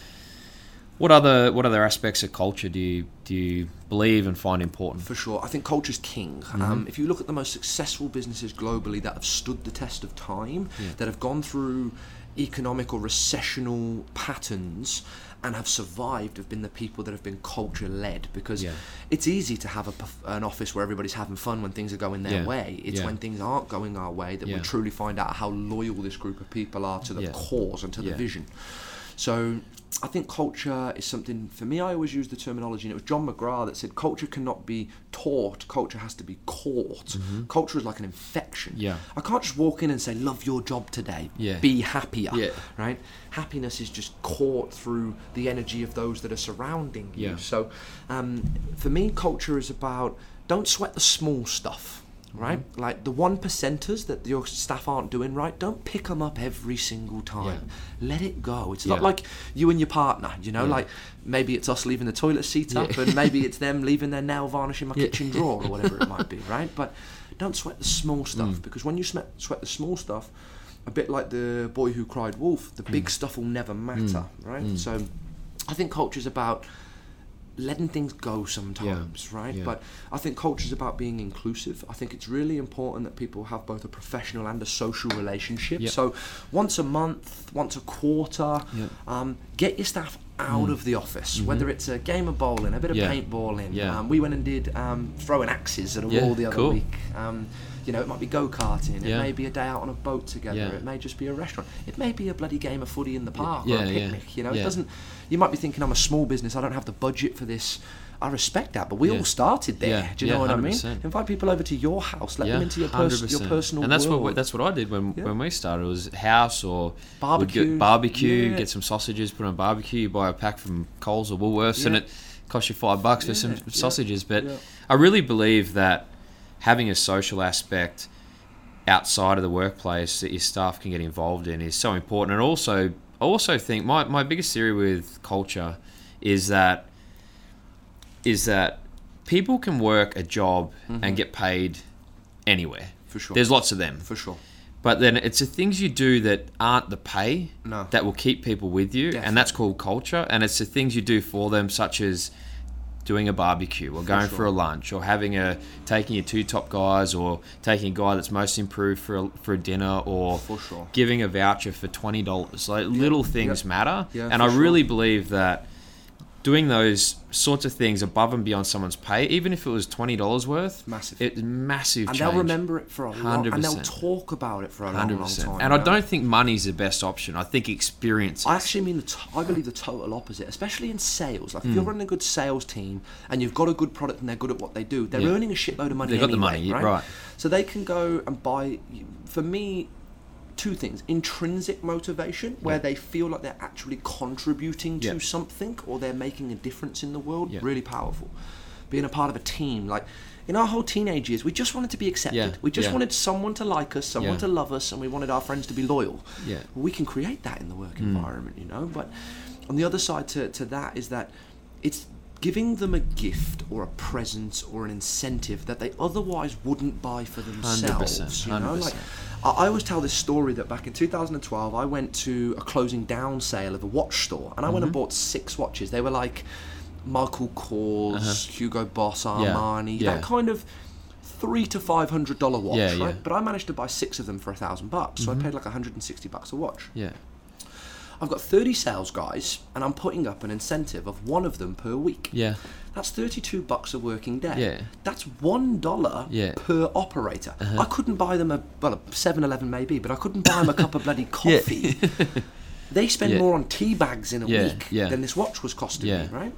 Speaker 1: What other what other aspects of culture do you do you believe and find important?
Speaker 2: For sure. I think culture's king.
Speaker 1: Mm-hmm.
Speaker 2: Um, if you look at the most successful businesses globally that have stood the test of time, that have gone through economic or recessional patterns and have survived have been the people that have been culture led because
Speaker 1: Yeah.
Speaker 2: it's easy to have a, an office where everybody's having fun when things are going their
Speaker 1: Yeah.
Speaker 2: way. It's
Speaker 1: Yeah.
Speaker 2: when things aren't going our way that we truly find out how loyal this group of people are to the cause and to the vision. So I think culture is something, for me, I always use the terminology, and it was John McGrath that said culture cannot be taught, culture has to be caught. Culture is like an infection.
Speaker 1: Mm-hmm. Yeah.
Speaker 2: I can't just walk in and say, love your job today,
Speaker 1: Yeah.
Speaker 2: be happier,
Speaker 1: Yeah.
Speaker 2: right? Happiness is just caught through the energy of those that are surrounding you.
Speaker 1: Yeah.
Speaker 2: So um, for me, culture is about don't sweat the small stuff. Right,
Speaker 1: Mm-hmm.
Speaker 2: like the one percenters that your staff aren't doing right, don't pick them up every single time. Let it go. It's not like you and your partner, you know,
Speaker 1: Yeah.
Speaker 2: like maybe it's us leaving the toilet seat up and maybe it's them leaving their nail varnish in my
Speaker 1: Yeah.
Speaker 2: kitchen drawer or whatever it might be, right? But don't sweat the small stuff
Speaker 1: Mm.
Speaker 2: because when you sweat, sweat the small stuff, a bit like the boy who cried wolf, the
Speaker 1: Mm.
Speaker 2: big stuff will never matter, right? So I think culture is about letting things go sometimes, right?
Speaker 1: Yeah.
Speaker 2: But I think culture is about being inclusive. I think it's really important that people have both a professional and a social relationship.
Speaker 1: Yep.
Speaker 2: So once a month, once a quarter,
Speaker 1: Yep.
Speaker 2: um, get your staff out of the office, whether it's a game of bowling, a bit of
Speaker 1: Mm. Mm-hmm. Yeah.
Speaker 2: paintballing.
Speaker 1: Yeah.
Speaker 2: Um, we went and did um, throwing axes at a
Speaker 1: Yeah,
Speaker 2: wall the other
Speaker 1: cool.
Speaker 2: week. Um, you know, it might be go karting. It may be a day out on a boat together.
Speaker 1: Yeah.
Speaker 2: It may just be a restaurant. It may be a bloody game of footy in the park
Speaker 1: yeah,
Speaker 2: or a
Speaker 1: yeah,
Speaker 2: picnic. You know,
Speaker 1: yeah.
Speaker 2: it doesn't. You might be thinking I'm a small business. I don't have the budget for this. I respect that, but we
Speaker 1: Yeah.
Speaker 2: all started there.
Speaker 1: Yeah,
Speaker 2: Do you know
Speaker 1: yeah,
Speaker 2: what I mean? Invite people over to your house. Let them into your, pers- your personal
Speaker 1: and that's
Speaker 2: world.
Speaker 1: what that's what I did when when we started. It was house or
Speaker 2: Barbecue.
Speaker 1: get barbecue, get some sausages, put on barbecue. You buy a pack from Coles or Woolworths, and it costs you five bucks for some sausages. But. I really believe that having a social aspect outside of the workplace that your staff can get involved in is so important. And also, I also think my, my biggest theory with culture is that is that people can work a job and get paid anywhere.
Speaker 2: Mm-hmm. For sure.
Speaker 1: There's lots of them.
Speaker 2: for sure.
Speaker 1: But then it's the things you do that aren't the pay
Speaker 2: No.
Speaker 1: that will keep people with you,
Speaker 2: Definitely.
Speaker 1: and that's called culture. And it's the things you do for them, such as doing a barbecue or going for,
Speaker 2: sure.
Speaker 1: a lunch or having a taking your two top guys or taking a guy that's most improved for a, for a dinner or
Speaker 2: For sure.
Speaker 1: giving a voucher for twenty dollars. Like little things matter,
Speaker 2: Yeah,
Speaker 1: and I
Speaker 2: sure.
Speaker 1: really believe that doing those sorts of things above and beyond someone's pay, even if it was twenty dollars worth,
Speaker 2: Massive.
Speaker 1: it's massive.
Speaker 2: And
Speaker 1: change.
Speaker 2: they'll remember it for a long and they'll talk about it for a long,
Speaker 1: Hundred
Speaker 2: long
Speaker 1: percent.
Speaker 2: time.
Speaker 1: And I
Speaker 2: know?
Speaker 1: don't think money's the best option. I think experience.
Speaker 2: I actually mean the t- I believe the total opposite, especially in sales. Like if
Speaker 1: Hmm.
Speaker 2: you're running a good sales team and you've got a good product and they're good at what they do, they're
Speaker 1: Yeah.
Speaker 2: earning a shitload of money.
Speaker 1: They've got the money,
Speaker 2: right?
Speaker 1: right.
Speaker 2: So they can go and buy. For me, two things intrinsic motivation where
Speaker 1: Yeah.
Speaker 2: they feel like they're actually contributing to
Speaker 1: Yeah.
Speaker 2: something or they're making a difference in the world
Speaker 1: Yeah.
Speaker 2: really powerful being a part of a team like in our whole teenage years we just wanted to be accepted we just wanted someone to like us someone to love us and we wanted our friends to be loyal
Speaker 1: Yeah.
Speaker 2: we can create that in the work
Speaker 1: Mm.
Speaker 2: environment you know but on the other side to, to that is that it's giving them a gift or a present or an incentive that they otherwise wouldn't buy for themselves you know like
Speaker 1: 100%.
Speaker 2: I I always tell this story that back in 2012 I went to a closing down sale of a watch store and I went and
Speaker 1: Mm-hmm.
Speaker 2: bought six watches. They were like Michael Kors, Hugo Boss,
Speaker 1: Uh-huh. Yeah,
Speaker 2: Armani,
Speaker 1: yeah.
Speaker 2: that kind of three to five hundred dollar watch,
Speaker 1: Yeah,
Speaker 2: right?
Speaker 1: Mm-hmm.
Speaker 2: But I managed to buy six of them for a thousand bucks, so I paid like 160 bucks a watch.
Speaker 1: Yeah.
Speaker 2: I've got 30 sales guys, and I'm putting up an incentive of one of them per week.
Speaker 1: Yeah.
Speaker 2: That's 32 bucks a working day.
Speaker 1: Yeah.
Speaker 2: That's one dollar
Speaker 1: Yeah. Uh-huh.
Speaker 2: per operator. I couldn't buy them a well, a 7-Eleven maybe, but I couldn't buy them a cup of bloody coffee. Yeah. they spend
Speaker 1: Yeah.
Speaker 2: more on tea bags in a week
Speaker 1: yeah.
Speaker 2: than this watch was costing
Speaker 1: Yeah.
Speaker 2: me, right?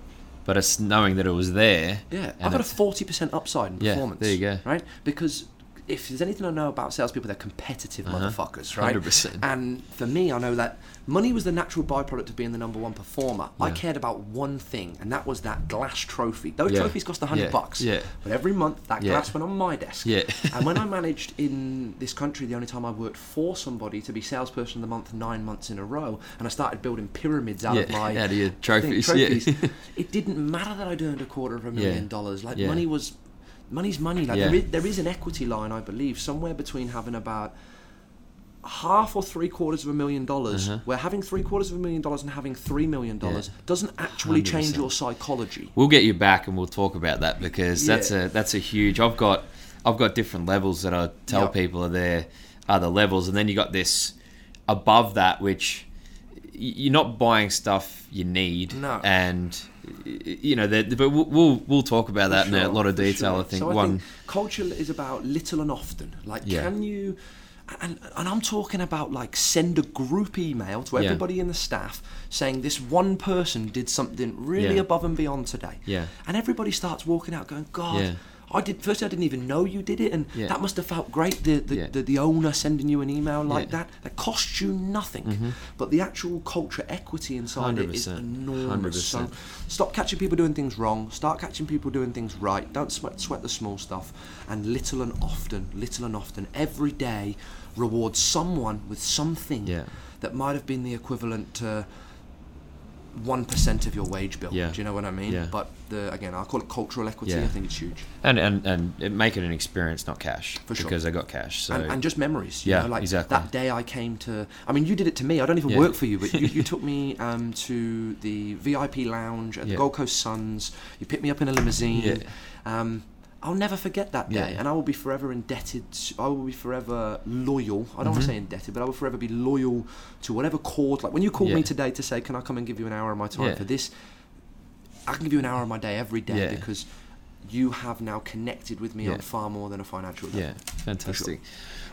Speaker 1: But it's knowing that it was there.
Speaker 2: Yeah, I've got a forty percent upside in
Speaker 1: Yeah,
Speaker 2: performance.
Speaker 1: there you go.
Speaker 2: Right, because if there's anything I know about salespeople, they're competitive
Speaker 1: Uh-huh.
Speaker 2: motherfuckers, right?
Speaker 1: 100%.
Speaker 2: And for me, I know that money was the natural byproduct of being the number one performer. I cared about one thing, and that was that glass trophy. Those
Speaker 1: Yeah.
Speaker 2: trophies cost a hundred
Speaker 1: Yeah.
Speaker 2: bucks.
Speaker 1: Yeah.
Speaker 2: But every month, that
Speaker 1: Yeah.
Speaker 2: glass went on my desk.
Speaker 1: Yeah.
Speaker 2: and when I managed in this country, the only time I worked for somebody to be salesperson of the month nine months in a row, and I started building pyramids out of my
Speaker 1: out of your
Speaker 2: thing-
Speaker 1: trophies, yeah.
Speaker 2: trophies, it didn't matter that I'd earned a quarter of a million
Speaker 1: Yeah.
Speaker 2: dollars. Like
Speaker 1: Yeah.
Speaker 2: money was, money's money. Like
Speaker 1: Yeah.
Speaker 2: there, is, there is an equity line, I believe, somewhere between having about half or three quarters of a million dollars,
Speaker 1: Uh-huh.
Speaker 2: where having three quarters of a million dollars and having three million dollars doesn't actually change
Speaker 1: 100%.
Speaker 2: your psychology.
Speaker 1: We'll get you back and we'll talk about that because that's
Speaker 2: Yeah.
Speaker 1: a that's a huge. I've got I've got different levels that I tell
Speaker 2: Yep.
Speaker 1: people are there are the levels, and then you got this above that which you're not buying stuff you need.
Speaker 2: No.
Speaker 1: and you know, that- but we'll, we'll talk about that in a lot of detail.
Speaker 2: sure.
Speaker 1: I think
Speaker 2: So I
Speaker 1: one.
Speaker 2: think culture is about little and often. Like,
Speaker 1: Yeah.
Speaker 2: can you? And, and I'm talking about like send a group email to
Speaker 1: Yeah.
Speaker 2: everybody in the staff saying this one person did something really
Speaker 1: Yeah.
Speaker 2: above and beyond today.
Speaker 1: Yeah.
Speaker 2: And everybody starts walking out going, God,
Speaker 1: Yeah.
Speaker 2: I did. First, I didn't even know you did it, and
Speaker 1: Yeah.
Speaker 2: that must have felt great. The the,
Speaker 1: Yeah.
Speaker 2: the the owner sending you an email like
Speaker 1: Yeah.
Speaker 2: that that costs you nothing, but the actual culture equity inside it is
Speaker 1: 100%.
Speaker 2: enormous. So
Speaker 1: 100%.
Speaker 2: stop catching people doing things wrong. Start catching people doing things right. Don't sweat sweat the small stuff, and little and often, little and often, every day, reward someone with something that might have been the equivalent to one percent of your wage bill.
Speaker 1: Yeah.
Speaker 2: Do you know what I mean?
Speaker 1: Yeah.
Speaker 2: But the, again, I call it cultural equity.
Speaker 1: Yeah.
Speaker 2: I think it's huge.
Speaker 1: And, and and it- make it an experience, not cash,
Speaker 2: For sure.
Speaker 1: because I got cash. So
Speaker 2: and, and just memories. You
Speaker 1: Yeah,
Speaker 2: know, like
Speaker 1: exactly.
Speaker 2: that day I came to. I mean, you did it to me. I don't even
Speaker 1: Yeah.
Speaker 2: work for you, but you, you took me um, to the VIP lounge at the Gold Coast Suns. You picked me up in a limousine.
Speaker 1: Yeah.
Speaker 2: Um, I'll never forget that day,
Speaker 1: Yeah.
Speaker 2: and I will be forever indebted. I will be forever loyal. I don't want to say indebted, but I will forever be loyal to whatever cause. Like when you called me today to say, "Can I come and give you an hour of my time
Speaker 1: Yeah.
Speaker 2: for this?" I can give you an hour of my day every day
Speaker 1: Yeah.
Speaker 2: because you have now connected with me
Speaker 1: Yeah.
Speaker 2: on far more than a financial level.
Speaker 1: Yeah, fantastic.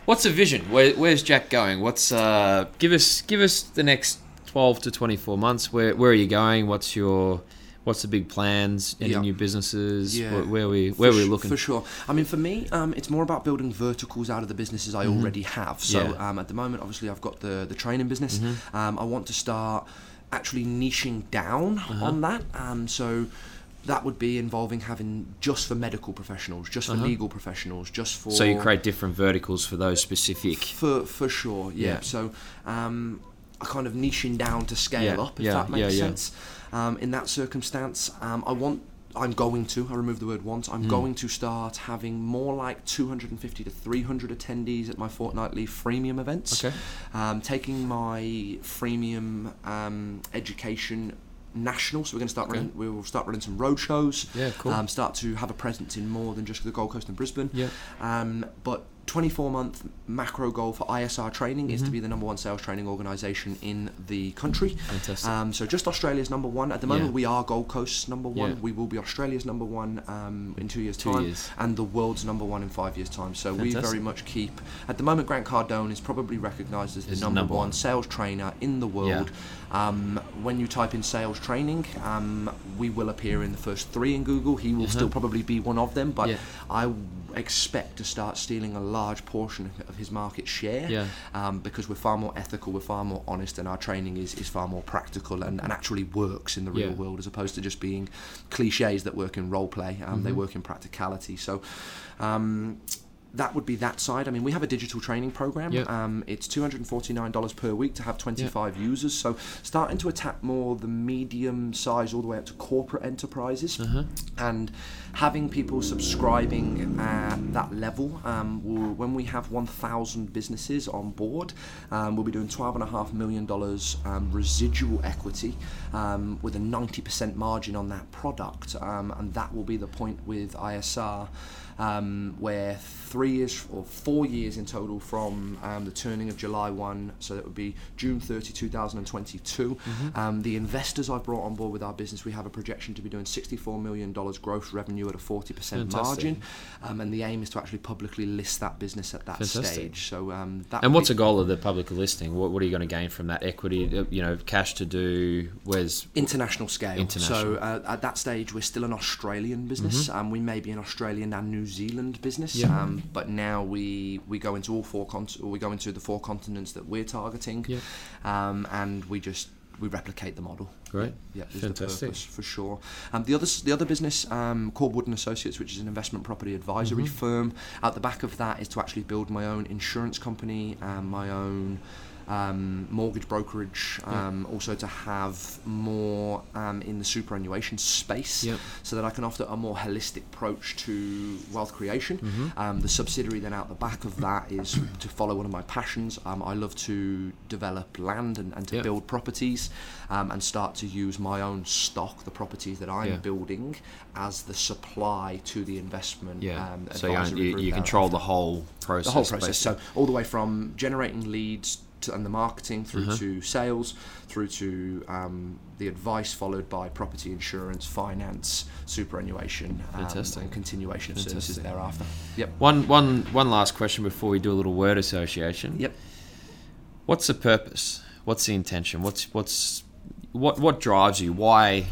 Speaker 1: What's the vision? Where, where's Jack going? What's uh, give us give us the next twelve to twenty four months. Where where are you going? What's your what's the big plans? Any
Speaker 2: Yeah.
Speaker 1: new businesses?
Speaker 2: Yeah.
Speaker 1: Where, where we where
Speaker 2: For
Speaker 1: we
Speaker 2: su-
Speaker 1: looking?
Speaker 2: For sure. I mean, for me, um, it's more about building verticals out of the businesses I already have. So
Speaker 1: Mm-hmm. Yeah.
Speaker 2: um, at the moment, obviously, I've got the the training business.
Speaker 1: Mm-hmm.
Speaker 2: Um, I want to start actually niching down
Speaker 1: Uh-huh.
Speaker 2: on that. Um, so. That would be involving having just for medical professionals, just for
Speaker 1: Uh-huh.
Speaker 2: legal professionals, just for
Speaker 1: So you create different verticals for those specific.
Speaker 2: for for sure, yeah.
Speaker 1: Yeah.
Speaker 2: So um, a kind of niching down to scale
Speaker 1: Yeah,
Speaker 2: up, if
Speaker 1: yeah,
Speaker 2: that makes
Speaker 1: yeah,
Speaker 2: sense. Um, in that circumstance, um, I want. I'm going to. I removed the word once. I'm
Speaker 1: Mm.
Speaker 2: going to start having more like 250 to 300 attendees at my fortnightly freemium events.
Speaker 1: Okay.
Speaker 2: Um, taking my freemium um, education national. So we're going to start
Speaker 1: Okay.
Speaker 2: running. We will start running some road shows.
Speaker 1: Yeah, cool.
Speaker 2: Um, start to have a presence in more than just the Gold Coast and Brisbane.
Speaker 1: Yeah.
Speaker 2: Um, but 24 month macro goal for ISR training is to
Speaker 1: Mhm.
Speaker 2: be the number one sales training organisation in the country.
Speaker 1: Fantastic.
Speaker 2: Um, so just Australia's number one at the moment.
Speaker 1: Yeah.
Speaker 2: We are Gold Coast's number one.
Speaker 1: Yeah.
Speaker 2: We will be Australia's number one um, in two years'
Speaker 1: Two
Speaker 2: time,
Speaker 1: years.
Speaker 2: and the world's number one in five years' time. So we very much keep. At the moment, Grant Cardone is probably recognised as the number,
Speaker 1: number
Speaker 2: one sales trainer in the world. Um, when you type in sales training, um, we will appear in the first three in Google. He will still probably be one of them, but
Speaker 1: Yeah.
Speaker 2: I expect to start stealing a large portion of his market share
Speaker 1: Yeah.
Speaker 2: um, because we're far more ethical, we're far more honest, and our training is, is far more practical and, and actually works in the real
Speaker 1: Yeah.
Speaker 2: world as opposed to just being cliches that work in role play. Um, They work in practicality. So. Um, that would be that side. I mean, we have a digital training program.
Speaker 1: Yeah.
Speaker 2: Um, it's two hundred and forty nine dollars per week to have twenty five users. So starting to attack more the medium size all the way up to corporate enterprises, and having people subscribing at that level. Um, will when we have one thousand businesses on board, um, we'll be doing twelve and a half million dollars um, residual equity um, with a ninety percent margin on that product, um, and that will be the point with ISR um, where three years or four years in total from um, the turning of July 1, so that would be June 30, 2022. Um, the investors I've brought on board with our business, we have a projection to be doing $64 million gross revenue at a 40%
Speaker 1: Fantastic.
Speaker 2: margin, um, and the aim is to actually publicly list that business at that
Speaker 1: Fantastic.
Speaker 2: stage. So um, that
Speaker 1: And what's the goal of the public listing? What, what are you going to gain from that equity? uh, You know, cash to do. Where's
Speaker 2: international scale.
Speaker 1: International.
Speaker 2: So uh, at that stage, we're still an Australian business. Um, we may be an Australian and New Zealand business,
Speaker 1: Mm-hmm. Yeah.
Speaker 2: um, but now we we go into all four cont- we go into the four continents that we're targeting,
Speaker 1: Yeah.
Speaker 2: um, and we just we replicate the model.
Speaker 1: Great.
Speaker 2: Yeah, is
Speaker 1: Fantastic.
Speaker 2: the purpose for sure. Um, the other the other business, um, called Wood and Associates, which is an investment property advisory
Speaker 1: Mm-hmm.
Speaker 2: firm. At the back of that is to actually build my own insurance company, and my own um, mortgage brokerage.
Speaker 1: Yeah.
Speaker 2: Um, also to have more um, in the superannuation space, so that I can offer a more holistic approach to wealth creation.
Speaker 1: Mm-hmm.
Speaker 2: Um, the subsidiary then out the back of that is to follow one of my passions. Um, I love to develop land and, and to build properties um, and start to use my own stock, the properties that I'm
Speaker 1: Yeah.
Speaker 2: building, as the supply to the investment.
Speaker 1: yeah?
Speaker 2: Um,
Speaker 1: so you, you, you control the whole process.
Speaker 2: the whole process.
Speaker 1: basically.
Speaker 2: So all the way from generating leads to, and the marketing through
Speaker 1: Uh-huh.
Speaker 2: to sales, through to um, the advice, followed by property insurance, finance, superannuation, um, and continuation of services thereafter. Yep.
Speaker 1: One, one, one last question before we do a little word association.
Speaker 2: Yep.
Speaker 1: What's the purpose? What's the intention? What's what's what what drives you? Why?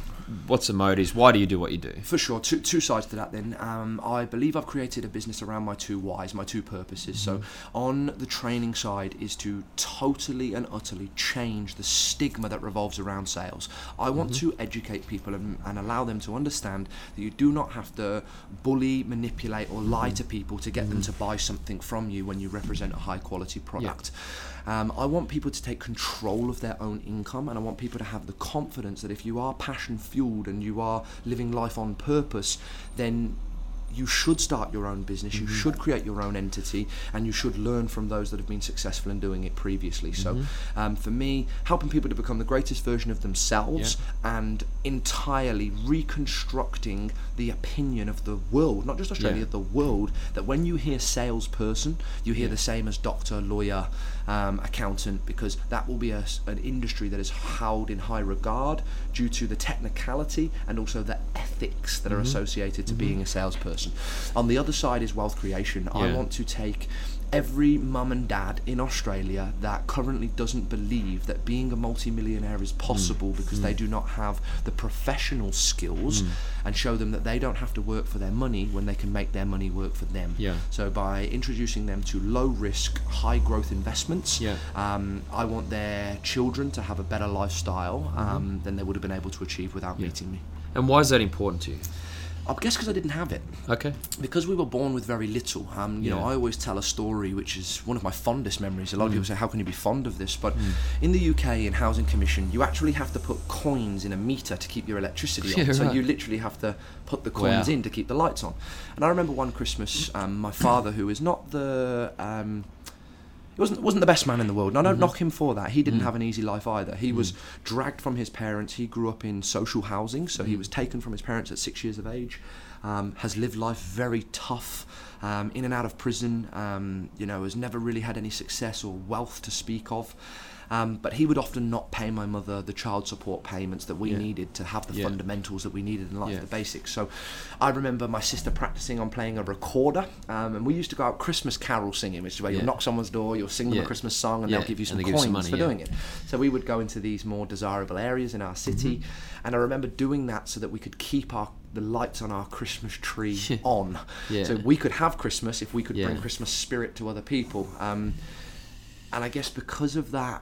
Speaker 1: What's the motives? Why do you do what you do?
Speaker 2: For sure, two, two sides to that then. Um, I believe I've created a business around my two whys, my two purposes. So, mm-hmm. on the training side, is to totally and utterly change the stigma that revolves around sales. I want mm-hmm. to educate people and, and allow them to understand that you do not have to bully, manipulate, or lie mm-hmm. to people to get them to buy something from you when you represent a high quality product. Um, I want people to take control of their own income, and I want people to have the confidence that if you are passion fueled and you are living life on purpose, then you should start your own business, you should create your own entity, and you should learn from those that have been successful in doing it previously. So, um, for me, helping people to become the greatest version of themselves and entirely reconstructing the opinion of the world, not just Australia,
Speaker 1: Yeah.
Speaker 2: the world, that when you hear salesperson, you hear the same as doctor, lawyer, um, accountant, because that will be a an industry that is held in high regard due to the technicality and also the ethics that are associated to being a salesperson. On the other side is wealth creation. I want to take every mum and dad in Australia that currently doesn't believe that being a multimillionaire is possible because they do not have the professional skills and show them that they don't have to work for their money when they can make their money work for them.
Speaker 1: Yeah.
Speaker 2: So by introducing them to low risk, high growth investments,
Speaker 1: Yeah.
Speaker 2: um, I want their children to have a better lifestyle um, than they would have been able to achieve without meeting me.
Speaker 1: And why is that important to you?
Speaker 2: I guess because I didn't have it
Speaker 1: Okay.
Speaker 2: because we were born with very little, um, you know,
Speaker 1: Yeah. Mm.
Speaker 2: I always tell a story which is one of my fondest memories. A lot of people say, "How can you be fond of this?" But in the UK, in Housing Commission, you actually have to put coins in a meter to keep your electricity on.
Speaker 1: Yeah,
Speaker 2: so
Speaker 1: right.
Speaker 2: you literally have to put the coins
Speaker 1: Wow.
Speaker 2: in to keep the lights on. And I remember one Christmas, um, my father, who is not the um, he wasn't wasn't the best man in the world. And I don't
Speaker 1: Mm-hmm.
Speaker 2: knock him for that. He
Speaker 1: Mm.
Speaker 2: didn't have an easy life either. He was dragged from his parents. He grew up in social housing, so he
Speaker 1: Mm.
Speaker 2: was taken from his parents at six years of age. Um, has lived life very tough, um, in and out of prison. Um, you know, has never really had any success or wealth to speak of. Um, but he would often not pay my mother the child support payments that we
Speaker 1: Yeah.
Speaker 2: needed to have the
Speaker 1: Yeah.
Speaker 2: fundamentals that we needed in life,
Speaker 1: Yeah.
Speaker 2: the basics. So I remember my sister practicing on playing a recorder, um, and we used to go out Christmas carol singing, which is where
Speaker 1: Yeah.
Speaker 2: you'll knock someone's door, you'll sing them
Speaker 1: Yeah.
Speaker 2: a Christmas song, and
Speaker 1: Yeah,
Speaker 2: they'll give you some
Speaker 1: you
Speaker 2: coins
Speaker 1: some money,
Speaker 2: for
Speaker 1: yeah.
Speaker 2: doing it. So we would go into these more desirable areas in our city, and I remember doing that so that we could keep our the lights on our Christmas tree on,
Speaker 1: Yeah.
Speaker 2: so we could have Christmas if we could bring Christmas spirit to other people. Um, and I guess because of that,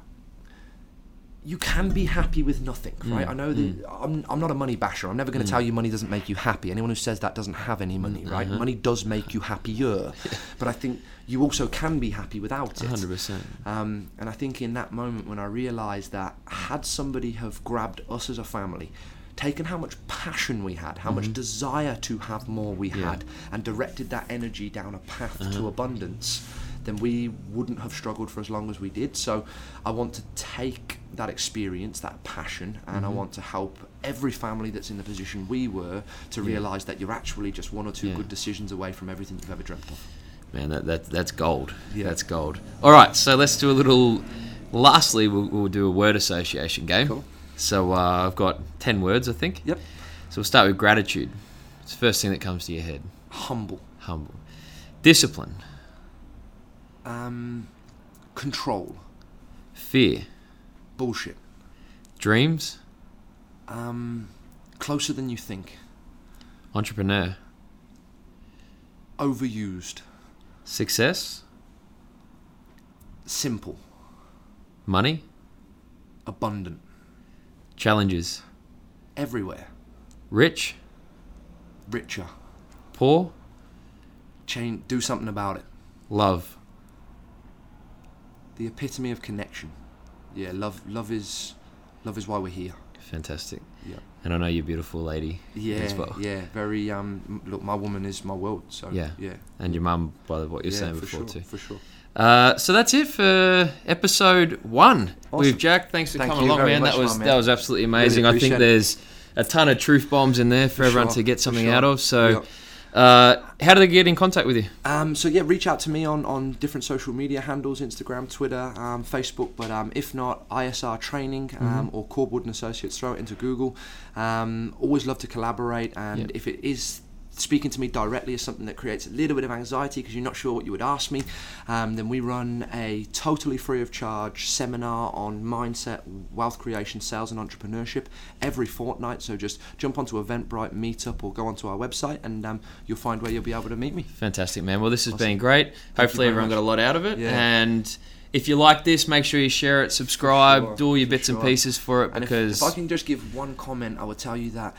Speaker 2: you can be happy with nothing, right?
Speaker 1: Mm,
Speaker 2: I know that I'm, I'm not a money basher. I'm never going to tell you money doesn't make you happy. Anyone who says that doesn't have any money, right?
Speaker 1: uh-huh.
Speaker 2: Money does make you happier, but I think you also can be happy without it.
Speaker 1: 100%.
Speaker 2: Um, and I think in that moment when I realised that had somebody have grabbed us as a family, taken how much passion we had, how much desire to have more we
Speaker 1: Mm-hmm. Yeah.
Speaker 2: had, and directed that energy down a path
Speaker 1: Uh-huh.
Speaker 2: to abundance, then we wouldn't have struggled for as long as we did. So I want to take that experience, that passion, and
Speaker 1: Mm-hmm.
Speaker 2: I want to help every family that's in the position we were to
Speaker 1: Yeah.
Speaker 2: realise that you're actually just one or two
Speaker 1: Yeah.
Speaker 2: good decisions away from everything you've ever dreamt of.
Speaker 1: Man, that, that that's gold.
Speaker 2: Yeah.
Speaker 1: That's gold. All right, so let's do a little. Lastly, we'll, we'll do a word association game.
Speaker 2: Cool.
Speaker 1: So uh, I've got ten words, I think.
Speaker 2: Yep.
Speaker 1: So we'll start with gratitude. It's the first thing that comes to your head.
Speaker 2: Humble.
Speaker 1: Humble. Discipline.
Speaker 2: Um, control.
Speaker 1: Fear.
Speaker 2: Bullshit.
Speaker 1: Dreams.
Speaker 2: Um, closer than you think.
Speaker 1: Entrepreneur.
Speaker 2: Overused.
Speaker 1: Success.
Speaker 2: Simple.
Speaker 1: Money.
Speaker 2: Abundant.
Speaker 1: Challenges.
Speaker 2: Everywhere.
Speaker 1: Rich.
Speaker 2: Richer.
Speaker 1: Poor.
Speaker 2: Change. Do something about it.
Speaker 1: Love.
Speaker 2: The epitome of connection. Yeah, love. Love is. Love is why we're here.
Speaker 1: Fantastic.
Speaker 2: Yeah.
Speaker 1: And I know you're a beautiful lady
Speaker 2: Yeah.
Speaker 1: as well.
Speaker 2: Yeah. Very. Um. Look, my woman is my world. So.
Speaker 1: Yeah.
Speaker 2: Yeah.
Speaker 1: And your mum, by what you're
Speaker 2: yeah,
Speaker 1: saying
Speaker 2: for
Speaker 1: before
Speaker 2: sure.
Speaker 1: too.
Speaker 2: For sure.
Speaker 1: Uh, so that's it for episode one
Speaker 2: Awesome.
Speaker 1: with Jack. Thanks for
Speaker 2: Thank
Speaker 1: coming along, man.
Speaker 2: much,
Speaker 1: That was
Speaker 2: man.
Speaker 1: that was absolutely amazing.
Speaker 2: Really
Speaker 1: I think
Speaker 2: it.
Speaker 1: there's a ton of truth bombs in there for,
Speaker 2: For
Speaker 1: everyone
Speaker 2: sure,
Speaker 1: to get something
Speaker 2: sure.
Speaker 1: out of. So,
Speaker 2: Yeah.
Speaker 1: Uh, how do they get in contact with you?
Speaker 2: Um, so yeah, reach out to me on, on different social media handles, Instagram, Twitter, um, Facebook. But um, if not, ISR Training um, or Corwood and Associates, throw it into Google. Um, always love to collaborate, and
Speaker 1: Yep.
Speaker 2: if it is speaking to me directly is something that creates a little bit of anxiety because you're not sure what you would ask me, um, then we run a totally free of charge seminar on mindset, wealth creation, sales, and entrepreneurship every fortnight. So just jump onto Eventbrite, Meetup, or go onto our website, and um, you'll find where you'll be able to meet me.
Speaker 1: Fantastic, man. Well, this has
Speaker 2: Awesome.
Speaker 1: been great. Hopefully, everyone
Speaker 2: much.
Speaker 1: got a lot out of it.
Speaker 2: Yeah.
Speaker 1: And if you like this, make sure you share it, subscribe,
Speaker 2: sure,
Speaker 1: do all your bits and pieces for it
Speaker 2: And if,
Speaker 1: because
Speaker 2: if I can just give one comment, I would tell you that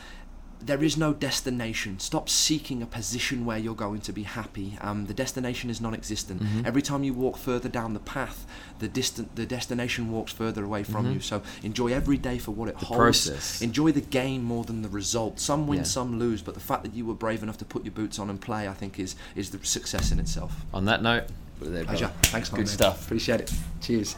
Speaker 2: there is no destination. Stop seeking a position where you're going to be happy. Um, the destination is non-existent.
Speaker 1: Mm-hmm.
Speaker 2: Every time you walk further down the path, the distant, the destination walks further away from you. So enjoy every day for what it holds.
Speaker 1: Mm-hmm. process.
Speaker 2: Enjoy the game more than the result. Some win,
Speaker 1: Yeah.
Speaker 2: some lose. But the fact that you were brave enough to put your boots on and play, I think, is is the success in itself.
Speaker 1: on that note, there.
Speaker 2: Pleasure. Thanks,
Speaker 1: Good
Speaker 2: man.
Speaker 1: stuff.
Speaker 2: Appreciate it. Cheers.